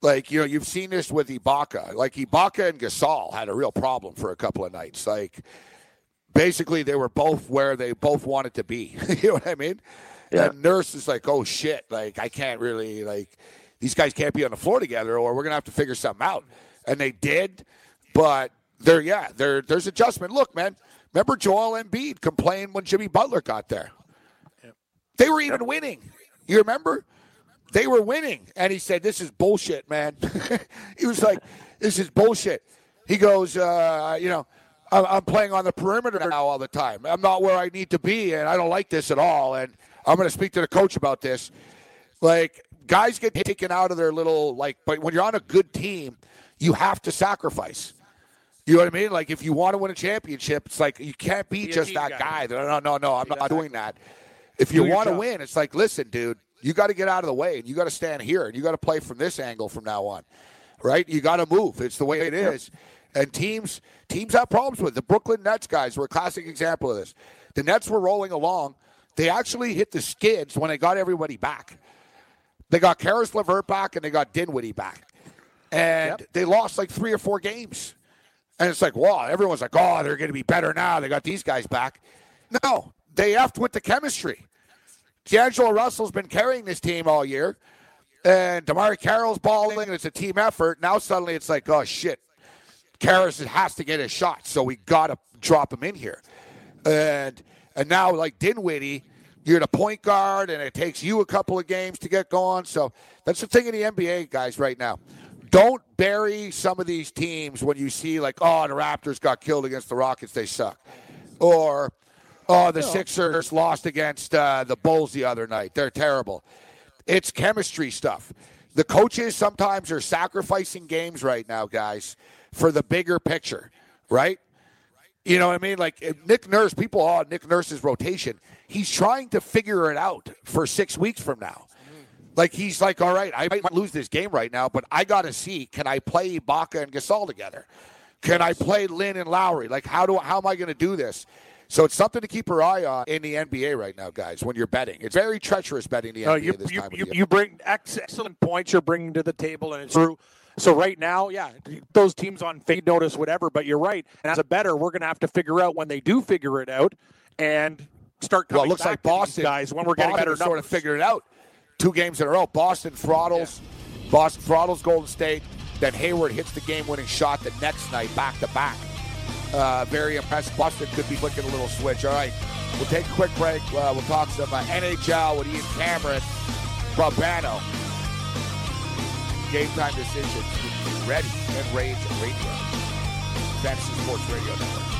Like you know, you've seen this with Ibaka. Like Ibaka and Gasol had a real problem for a couple of nights. Like basically, they were both where they both wanted to be. you know what I mean? Yeah. And Nurse is like, "Oh shit! Like I can't really like these guys can't be on the floor together, or we're gonna have to figure something out." And they did, but there, yeah, there, there's adjustment. Look, man, remember Joel Embiid complained when Jimmy Butler got there. They were even winning. You remember? They were winning. And he said, This is bullshit, man. he was like, This is bullshit. He goes, uh, You know, I'm I'm playing on the perimeter now all the time. I'm not where I need to be, and I don't like this at all. And I'm going to speak to the coach about this. Like guys get taken out of their little like, but when you're on a good team, you have to sacrifice. You know what I mean? Like if you want to win a championship, it's like you can't be, Be just that guy. guy. No, no, no. I'm not doing that. If you want to win, it's like, listen, dude, you got to get out of the way and you got to stand here and you got to play from this angle from now on, right? You got to move. It's the way it is. And teams teams have problems with it. the Brooklyn Nets guys were a classic example of this. The Nets were rolling along. They actually hit the skids when they got everybody back. They got Caris LeVert back and they got Dinwiddie back, and they lost like three or four games. And it's like, wow, everyone's like, oh, they're going to be better now. They got these guys back. No, they effed with the chemistry. D'Angelo Russell's been carrying this team all year, and DeMarre Carroll's balling, and it's a team effort. Now suddenly it's like, oh shit, Caris has to get a shot, so we got to drop him in here. And and now like Dinwiddie, you're the point guard, and it takes you a couple of games to get going. So that's the thing in the NBA, guys, right now. Don't bury some of these teams when you see like, oh, the Raptors got killed against the Rockets, they suck, or oh, the Sixers lost against uh, the Bulls the other night, they're terrible. It's chemistry stuff. The coaches sometimes are sacrificing games right now, guys, for the bigger picture, right? You know what I mean? Like Nick Nurse, people, oh, Nick Nurse's rotation. He's trying to figure it out for six weeks from now. Like he's like, all right, I might lose this game right now, but I got to see can I play Baca and Gasol together? Can I play Lin and Lowry? Like how do how am I going to do this? So it's something to keep your eye on in the NBA right now, guys. When you're betting, it's very treacherous betting the No, NBA you this you, time of you, year. you bring ex- excellent points you're bringing to the table, and it's true. So right now, yeah, those teams on fade notice, whatever. But you're right. And as a better, we're going to have to figure out when they do figure it out and start. Coming Well, it looks back like Boston guys when we're getting Boston better has sort of numbers. figured it out. Two games in a row. Boston throttles. Boston throttles Golden State. Then Hayward hits the game-winning shot the next night, back to back. Uh, very impressive. Boston could be flicking a little switch. All right, we'll take a quick break. Uh, we'll talk some uh, NHL with Ian Cameron, Bobano. Game time decisions. Ready and Rage Radio. Fantasy Sports Radio Network.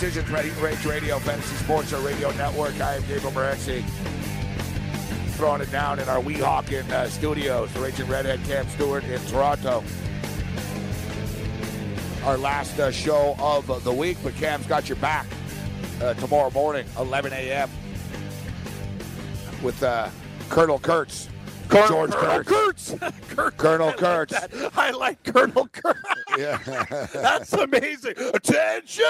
Decisions, Rage Radio, Fantasy Sports, our radio network. I am Gabriel Morency. Throwing it down in our Weehawken uh, studios, the Raging Redhead Cam Stewart in Toronto. Our last uh, show of the week, but Cam's got your back uh, tomorrow morning, 11 a.m. with uh, Colonel Kurtz. George Colonel Kurtz. Kurtz. Colonel I like Kurtz. I like Colonel Kurtz. Yeah. That's amazing. Attention,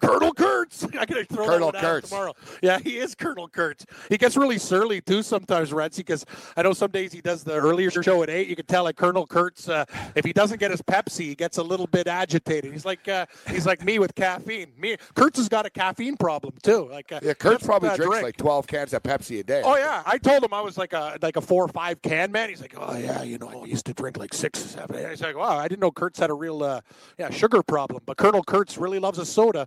Colonel Kurtz. I gotta throw Colonel that one out tomorrow. Yeah, he is Colonel Kurtz. He gets really surly too sometimes, Retsy, because I know some days he does the earlier show at eight. You can tell like Colonel Kurtz, uh, if he doesn't get his Pepsi, he gets a little bit agitated. He's like uh, he's like me with caffeine. Me, Kurtz has got a caffeine problem too. Like uh, Yeah, Kurtz probably drinks drink. like 12 cans of Pepsi a day. Oh yeah, I told him I was like a like a four or five can man. He's like, oh yeah, you know, I used to drink like six or seven. He's like, wow, I didn't know Kurtz had a real uh, yeah sugar problem. But Colonel Kurtz really loves a soda.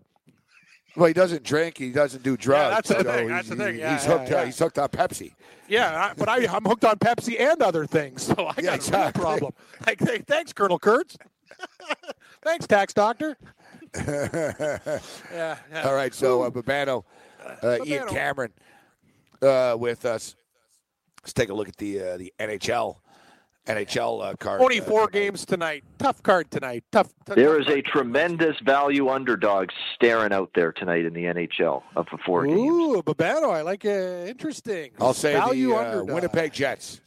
Well, he doesn't drink. He doesn't do drugs. that's the so thing, he's- that's the thing, yeah, he's yeah, hooked. yeah. Uh, he's hooked on Pepsi. Yeah, I, but I, I'm hooked on Pepsi and other things, so I got Yeah, a problem. Like, hey, thanks, Colonel Kurtz. thanks, tax doctor. yeah, yeah. All right, so uh, Bobano, uh, Ian Cameron uh, with us. Let's take a look at the uh, the NHL NHL uh, card. Only uh, games tonight. Tough card tonight. Tough. tough There is tough a tremendous value underdog staring out there tonight in the NHL of the four games. Ooh, Bobano, I like it. Interesting. I'll say value the uh, underdog. Winnipeg Jets.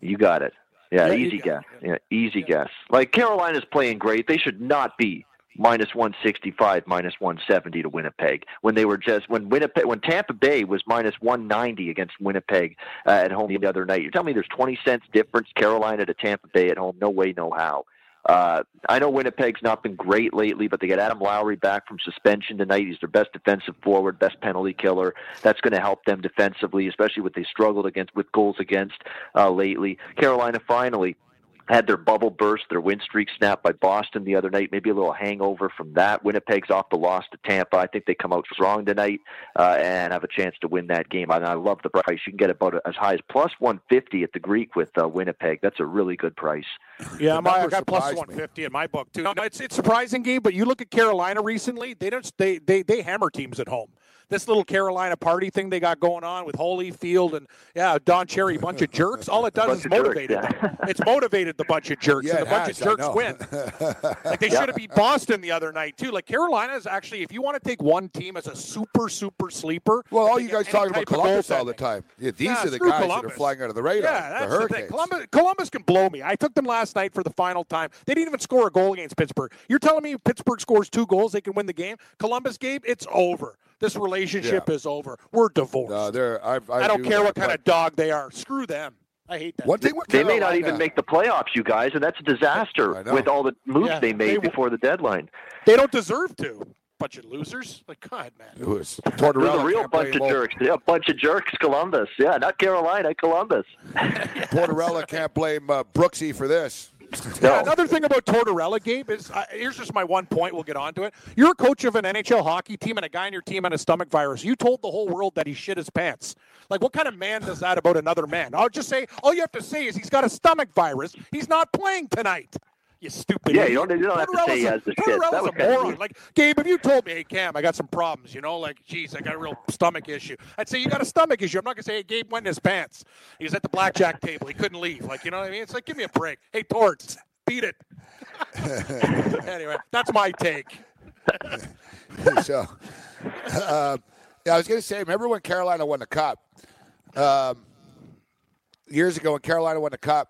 You got it. Yeah, Yeah, easy got guess. Yeah, easy guess. Like Carolina's playing great. They should not be minus 165, minus 170 to Winnipeg when they were just when Winnipeg when Tampa Bay was minus 190 against Winnipeg uh, at home the other night. You're telling me there's 20 cents difference Carolina to Tampa Bay at home? No way, no how. Uh, I know Winnipeg's not been great lately, but they get Adam Lowry back from suspension tonight. He's their best defensive forward, best penalty killer. That's going to help them defensively, especially what they struggled against with goals against uh, lately. Carolina finally had their bubble burst, their win streak snapped by Boston the other night. Maybe a little hangover from that. Winnipeg's off the loss to Tampa. I think they come out strong tonight uh, and have a chance to win that game. And I love the price. You can get about as high as plus 150 at the Greek with uh, Winnipeg. That's a really good price. Yeah, The my, I number got plus surprised me. 150 in my book too. No, it's it's surprising game, but you look at Carolina recently. They don't they they they hammer teams at home. This little Carolina party thing they got going on with Holyfield and yeah, Don Cherry, bunch of jerks. All it does is of jerks, motivate yeah. them. It's motivated the bunch of jerks, Yeah, and the bunch has, of jerks win. Like they should have beat Boston the other night too. Like Carolina is actually, if you want to take one team as a super super sleeper, Well, all you guys talking about type Columbus all the time. Yeah, these Yeah, are the screw guys that are Columbus. flying under the radar. Yeah, that's the the, thing. Columbus, Columbus can blow me. I took them last night for the final time. They didn't even score a goal against Pittsburgh. You're telling me Pittsburgh scores two goals, they can win the game? Columbus game, it's over. This relationship Yeah. is over. We're divorced. No, they're, I, I, I don't do care that, what kind of dog they are. Screw them. I hate that. One thing with They may not even make the playoffs, you guys, and that's a disaster with all the moves Yeah, they made they before the deadline. They don't deserve to. Bunch of losers. Like God, man. It was There's Tortorella a real bunch of him jerks. Yeah, a bunch of jerks, Columbus. Yeah, not Carolina, Columbus. Tortorella can't blame uh, Brooksy for this. No. another thing about Tortorella, Gabe, is uh, here's just my one point. We'll get on to it. You're a coach of an NHL hockey team, and a guy on your team had a stomach virus. You told the whole world that he shit his pants. Like, what kind of man does that about another man? I'll just say, all you have to say is he's got a stomach virus. He's not playing tonight. You stupid. Yeah, idiot. you don't- you don't have to say he Tortorella's a- has the shit. That was a moron. Like, Gabe, if you told me, hey, Cam, I got some problems, you know, like, geez, I got a real stomach issue. I'd say you got a stomach issue. I'm not gonna say, hey, Gabe went in his pants. He was at the blackjack table. He couldn't leave. Like, you know what I mean? It's like, give me a break. Hey, Torts, beat it. anyway, that's my take. so, um, yeah, I was going to say, remember when Carolina won the cup? Um, years ago, when Carolina won the cup,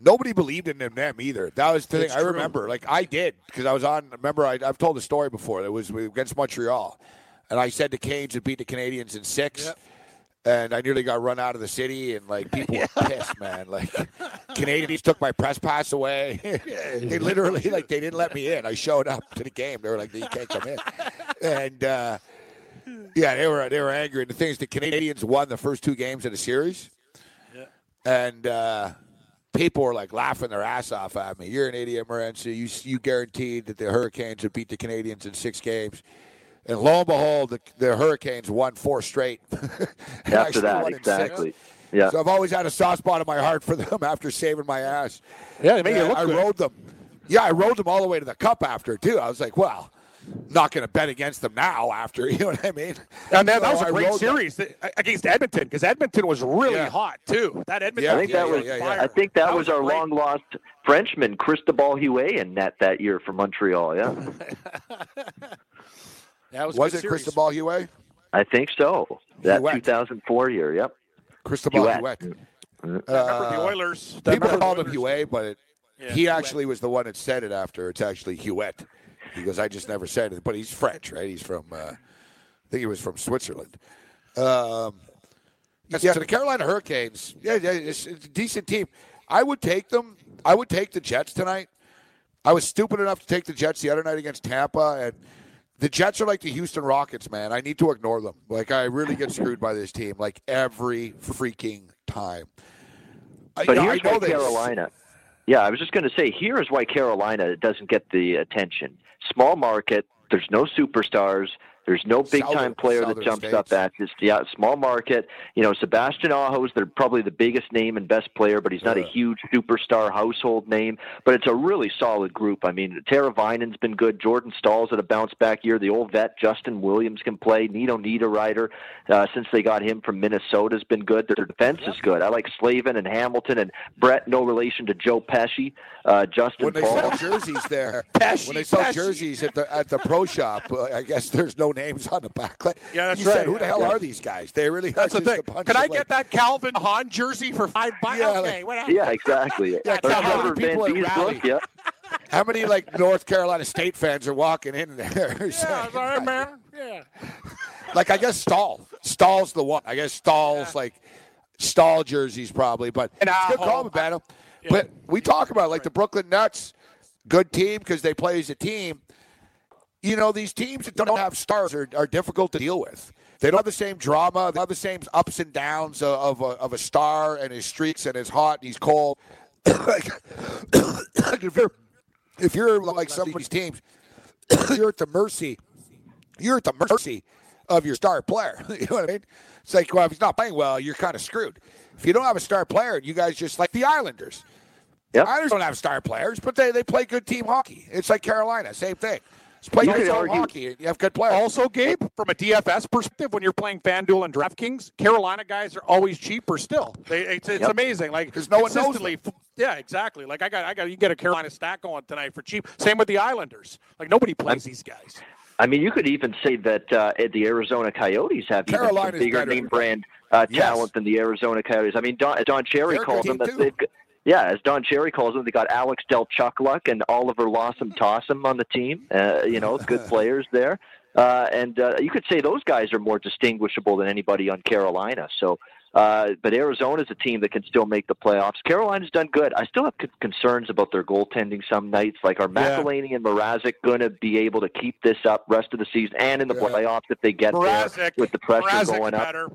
nobody believed in them, them either. That was the thing I remember. Like I did because I was on. Remember, I, I've told the story before. It was against Montreal, and I said the Canes would beat the Canadiens in six. Yep. And I nearly got run out of the city, and like people were pissed, man. Like Canadiens took my press pass away. they literally like they didn't let me in. I showed up to the game. They were like, "You can't come in," and uh, yeah, they were they were angry. And the thing is, the Canadiens won the first two games of the series, and uh, people were like laughing their ass off at me. You're an idiot, Morency. You you guaranteed that the Hurricanes would beat the Canadiens in six games. And lo and behold, the, the Hurricanes won four straight. After that, won in six. exactly. Yeah. So I've always had a soft spot in my heart for them after saving my ass. Yeah, they make you And look I good. rode them. Yeah, I rode them all the way to the cup after too. I was like, well, not going to bet against them now. After you know what I mean? And that, that was I a great series th- against Edmonton because Edmonton was really Yeah. hot too. That Edmonton, Yeah, I think that yeah, was yeah, yeah. fire. I think that, was, a our long lost Frenchman, Cristobal Huet in net that year for Montreal. Yeah, That was, a Was it series. Cristobal Huet? I think so. That Huet. 2004 year. Yep. Cristobal Huet. Huet. Remember Uh, the Oilers? People Remember the called him Oilers? Huet, but it, Yeah, he Huet. actually was the one that said it after. It's actually Huet. He goes, I just never said it. But he's French, right? He's from, uh, I think he was from Switzerland. Um, yeah, so the Carolina Hurricanes, yeah, yeah it's, it's a decent team. I would take them. I would take the Jets tonight. I was stupid enough to take the Jets the other night against Tampa, and the Jets are like the Houston Rockets, man. I need to ignore them. Like I really get screwed by this team, like every freaking time. But I here's know why Carolina. Yeah, I was just going to say here is why Carolina doesn't get the attention. Small market. There's no superstars. There's no big time Southern- player that jumps states. up at this yeah, small market. You know, Sebastian Aho's they're probably the biggest name and best player, but he's not a huge superstar household name. But it's a really solid group. I mean, Teravainen's been good. Jordan Staal's had a bounce back year. The old vet Justin Williams can play. Nino Niederreiter, uh, since they got him from Minnesota, has been good. Their defense is good. I like Slavin and Hamilton and Brett. No relation to Joe Pesci. Uh, Justin when they Paul. sell jerseys there, Pesci, when they sell Pesci. jerseys at the at the pro shop, uh, I guess there's no names on the back. Like, Yeah, that's you said, right. Who the hell Yeah. are these guys? They really That's are the just thing. a bunch Can of, I like, get that Calvin Hahn jersey for five bucks? Yeah, okay, like- Yeah, exactly. Yeah, Or how many people Van at Rally? Yeah. How many like North Carolina State fans are walking in there? Yeah, saying, sorry, man. Yeah. like I guess Staal. Staal's the one. I guess Staal's like Stall jerseys probably, but And it's good Aho. call, Banno. But we talk about like the Brooklyn Nets, good team because they play as a team. You know, these teams that don't have stars are, are difficult to deal with. They don't have the same drama. They don't have the same ups and downs of, of, a, of a star and his streaks and his hot and he's cold. like, if you're if you're like some of these teams, you're at the mercy. You're at the mercy of your star player. you know what I mean? It's like, well, if he's not playing well, you're kind of screwed. If you don't have a star player, you guys just like the Islanders. Yep. Islanders don't have star players, but they, they play good team hockey. It's like Carolina, same thing. Just play You good could argue- hockey. You have good players. Also, Gabe, from a DFS perspective, when you're playing FanDuel and DraftKings, Carolina guys are always cheaper still. They, it's it's Yep. amazing. Like 'Cause no one knows consistently, yeah, exactly. Like I got, I got, you get a Carolina stack going tonight for cheap. Same with the Islanders. Like nobody plays these guys. I mean, you could even say that uh, the Arizona Coyotes have even some Carolina's bigger better. name brand uh, Yes. talent than the Arizona Coyotes. I mean, Don, Don Cherry They're a them that too. they've got, yeah, as Don Cherry calls them, they got Alex Del Chuckluck and Oliver Lawson Tossum on the team. Uh, you know, good players there. Uh, and uh, you could say those guys are more distinguishable than anybody on Carolina. So, uh, but Arizona's a team that can still make the playoffs. Carolina's done good. I still have c- concerns about their goaltending some nights. Like, are Yeah. McElhinney and Mrazek going to be able to keep this up rest of the season and in the Yeah. playoffs if they get there with the pressure Mrazek's going up? better.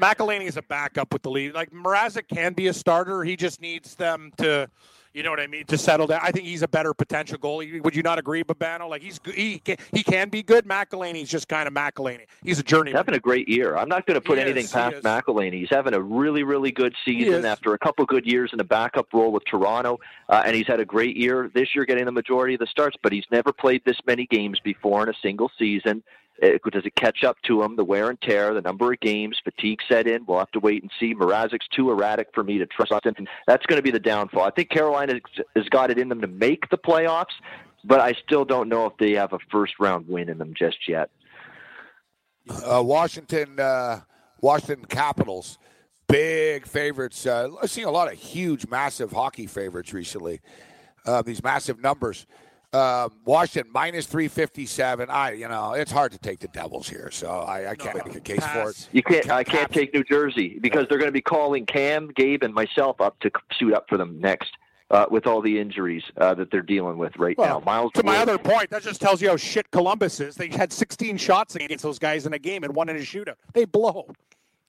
McElhinney is a backup with the lead. Like Mrazek can be a starter. He just needs them to, you know what I mean, to settle down. I think he's a better potential goalie. Would you not agree, Bobano? Like he's good- he can, he can be good. McElhinney's just kind of McElhinney. He's a journeyman. having a great year. I'm not going to put He anything is, past. McElhinney. He's having a really, really good season after a couple good years in a backup role with Toronto, uh, and he's had a great year this year, getting the majority of the starts. But he's never played this many games before in a single season. It, does it catch up to him? The wear and tear, the number of games, fatigue set in. We'll have to wait and see. Mrazek's too erratic for me to trust him. That's going to be the downfall. I think Carolina has got it in them to make the playoffs, but I still don't know if they have a first round win in them just yet. uh, Washington, uh, Washington Capitals, big favorites. Uh, I've seen a lot of huge, massive hockey favorites recently. Uh, these massive numbers. Um, Washington minus three fifty seven. I, you know, it's hard to take the Devils here, so I, I can't make a case for it. You can't. I can't take New Jersey because they're going to be calling Cam, Gabe, and myself up to suit up for them next uh, with all the injuries uh, that they're dealing with right Well, now. Miles. to my other point, that just tells you how shit Columbus is. They had 16 shots against those guys in a game and one in a shootout. They blow.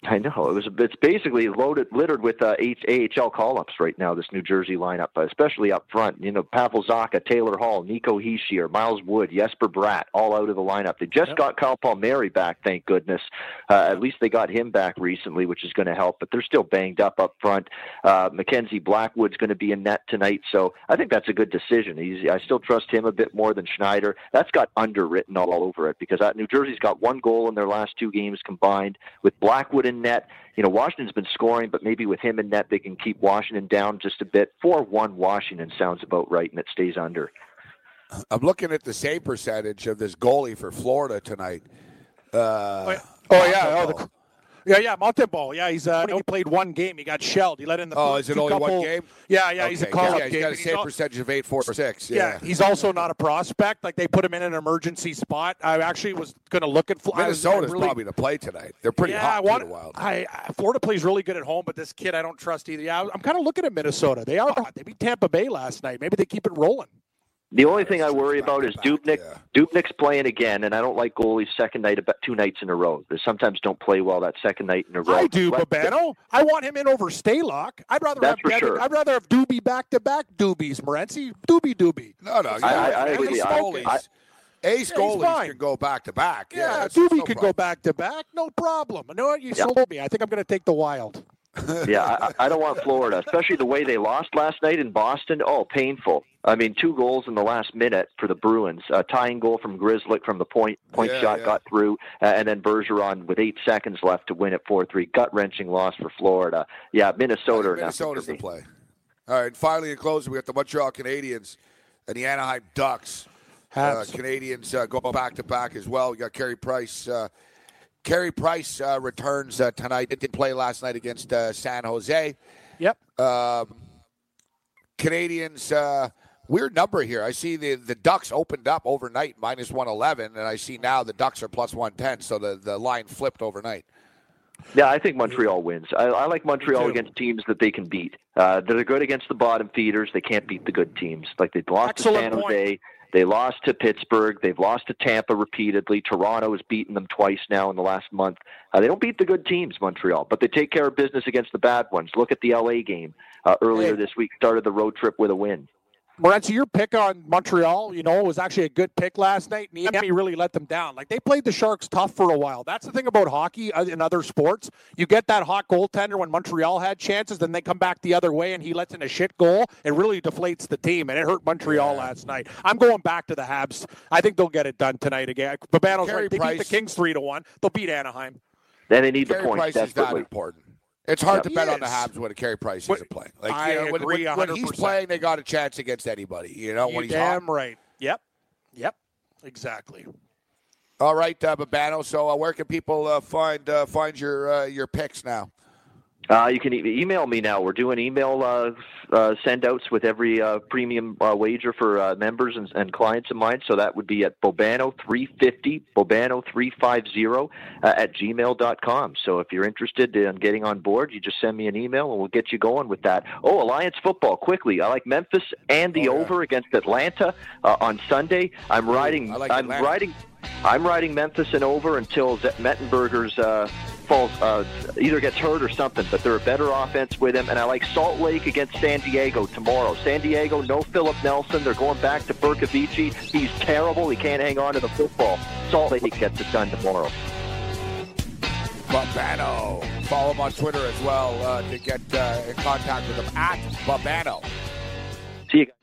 I know it was. It's basically loaded, littered with uh, AHL call-ups right now. This New Jersey lineup, uh, especially up front. You know, Pavel Zacha, Taylor Hall, Nico Hischier, Miles Wood, Jesper Bratt, all out of the lineup. They just got Kyle Palmieri back, thank goodness. Uh, at least they got him back recently, which is going to help. But they're still banged up up front. Uh, Mackenzie Blackwood's going to be in net tonight, so I think that's a good decision. He's, I still trust him a bit more than Schneider. That's got underwritten all over it because New Jersey's got one goal in their last two games combined with Blackwood in net. You know, Washington's been scoring, but maybe with him in net, they can keep Washington down just a bit. 4 1 Washington sounds about right, and it stays under. I'm looking at the save percentage of this goalie for Florida tonight. Uh, Oh, yeah. Oh, yeah. Oh, the, yeah, yeah. Montembeault. Yeah, he's uh, he played one game. He got shelled. He let in the. Oh, is it only one game? Yeah, yeah. He's a Okay, call-up yeah, he's game. got a save percentage of eight four six. Yeah. Yeah, he's also not a prospect. Like they put him in an emergency spot. I actually was going to look at Fl- I Minnesota's really- probably to play tonight. They're pretty yeah, hot I want, Wild. I, I- Florida plays really good at home, but this kid I don't trust either. Yeah, I'm kind of looking at Minnesota. They are hot. They beat Tampa Bay last night. Maybe they keep it rolling. The only thing I worry about is back, Dubnyk. yeah. Dubnyk's playing again, and I don't like goalies second night about two nights in a row. They sometimes don't play well that second night in a row. I do, Let- Bobano. I want him in over Stalock. I'd rather That's for have Devan, sure. I'd rather have Doobie back to back Doobies, Morency. Doobie Doobie. No, no, I- I- I agree. these I- goalies- I- Ace Yeah, goalies can go back to back. Yeah, that's- Doobie no could problem. go back to back, no problem. You know what? You Yeah. sold me. I think I'm going to take the Wild. Yeah, I, I don't want Florida, especially the way they lost last night in Boston. Oh, painful. I mean, two goals in the last minute for the Bruins. A tying goal from Grzelcyk from the point point Yeah, shot yeah. got through, uh, and then Bergeron with eight seconds left to win it four three. Gut wrenching loss for Florida. Yeah, Minnesota. or Minnesota's for the play. All right, and finally in closing, we got the Montreal Canadiens and the Anaheim Ducks. Uh, Canadiens uh, go back to back as well. We got Carey Price. Carey Price uh, returns uh, tonight. Didn't play last night against uh, San Jose. Yep. Um, Canadiens, uh, weird number here. I see the, the Ducks opened up overnight minus 111, and I see now the Ducks are plus 110, so the, the line flipped overnight. Yeah, I think Montreal wins. I, I like Montreal against teams that they can beat. Uh, they're good against the bottom feeders. They can't beat the good teams. Like they lost Excellent to San point. They lost to Pittsburgh. They've lost to Tampa repeatedly. Toronto has beaten them twice now in the last month. Uh, they don't beat the good teams, Montreal, but they take care of business against the bad ones. Look at the LA game uh, earlier this week. Started the road trip with a win. Morency, your pick on Montreal, you know, was actually a good pick last night. And Miami really let them down. Like they played the Sharks tough for a while. That's the thing about hockey uh, and other sports. You get that hot goaltender when Montreal had chances, then they come back the other way and he lets in a shit goal. It really deflates the team, and it hurt Montreal last night. I'm going back to the Habs. I think they'll get it done tonight again. Bobano's Carey right. They beat the Kings three to one. They'll beat Anaheim. Then they need the Carey points Price is that important. It's hard to bet He on the. Habs when a Carey Price isn't playing. Like I you know, when, agree when, when he's playing, they got a chance against anybody. You know, You when he's hot. damn right. Yep. Yep. Exactly. All right, uh, Bobano. So, uh, where can people uh, find uh, find your uh, your picks now? Uh, you can e- email me now. We're doing email uh, uh, send outs with every uh, premium uh, wager for uh, members and, and clients of mine. So that would be at Bobano350, Bobano350 uh, at gmail.com. So if you're interested in getting on board, you just send me an email and we'll get you going with that. Oh, Alliance football, quickly. I like Memphis and the Oh, yeah. over against Atlanta uh, on Sunday. I'm riding. I like I'm Atlanta. riding. I'm riding Memphis and over until Z- Mettenberger's uh, falls, uh, either gets hurt or something. But they're a better offense with him, and I like Salt Lake against San Diego tomorrow. San Diego, no Philip Nelson. They're going back to Bercovici. He's terrible. He can't hang on to the football. Salt Lake gets it done tomorrow. Bobano. Follow him on Twitter as well uh, to get uh, in contact with him at Bobano. See you. guys.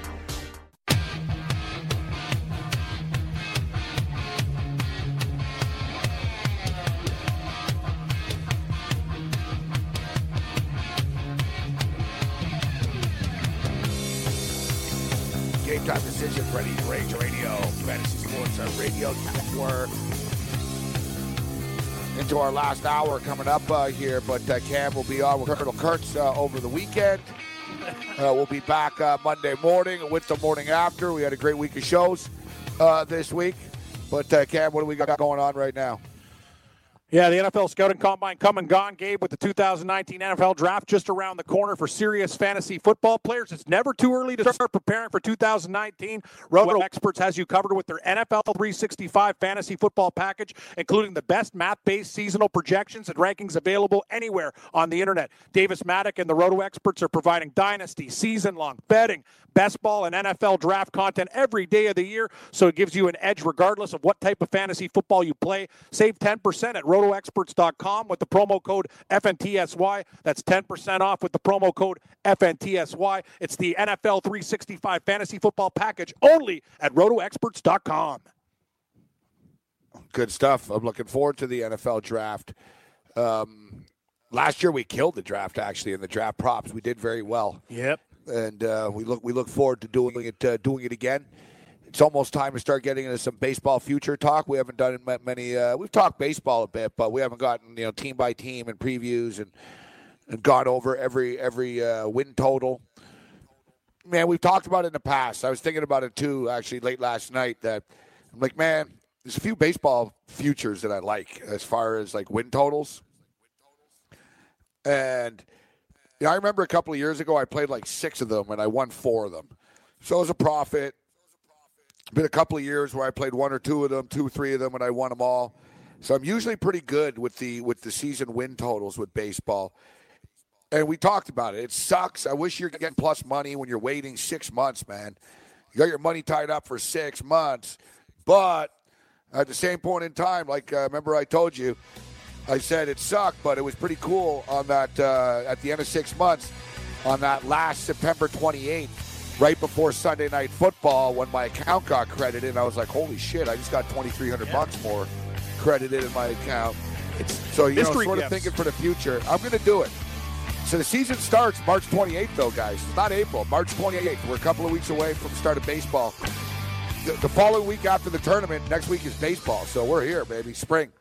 Last hour coming up uh, here, but uh, Cam will be on with Colonel Kurtz uh, over the weekend. Uh, we'll be back uh, Monday morning with the morning after. We had a great week of shows uh, this week. But Cam, what do we got going on right now? Yeah, the NFL Scouting Combine come and gone, Gabe, with the 2019 NFL Draft just around the corner for serious fantasy football players. It's never too early to start preparing for 2019. Roto Experts has you covered with their NFL 365 fantasy football package, including the best math-based seasonal projections and rankings available anywhere on the internet. Davis Mattek and the Roto Experts are providing dynasty, season-long betting, best ball, and NFL draft content every day of the year, so it gives you an edge regardless of what type of fantasy football you play. Save 10% at rotoexperts.com with the promo code FNTSY. That's 10% off with the promo code FNTSY. It's the NFL 365 fantasy football package only at rotoexperts.com. Good stuff. I'm looking forward to the NFL draft. Um, last year we killed the draft actually in the draft props. We did very well. Yep. and uh, we look we look forward to doing it uh, doing it again. It's almost time to start getting into some baseball future talk. We haven't done ma- many. Uh, we've talked baseball a bit, but we haven't gotten you know team by team and previews and and gone over every every uh, win total. Man, we've talked about it in the past. I was thinking about it too actually late last night. That I'm like, man, there's a few baseball futures that I like as far as like win totals. And you know, I remember a couple of years ago I played like six of them and I won four of them. So it was a profit. Been a couple of years where I played one or two of them, two, three of them, and I won them all. So I'm usually pretty good with the with the season win totals with baseball. And we talked about it. It sucks. I wish you're getting plus money when you're waiting six months, man. You got your money tied up for six months, but at the same point in time, like uh, remember I told you, I said it sucked, but it was pretty cool on that uh, at the end of six months, on that last September 28th, right before Sunday night football, when my account got credited, and I was like, holy shit, I just got 2,300 yeah. bucks more credited in my account. It's, so you know, sort of thinking for the future. I'm going to do it. So the season starts March 28th, though, guys. It's not April. March 28th. We're a couple of weeks away from the start of baseball. The, the following week after the tournament, next week is baseball. So we're here, baby. Spring.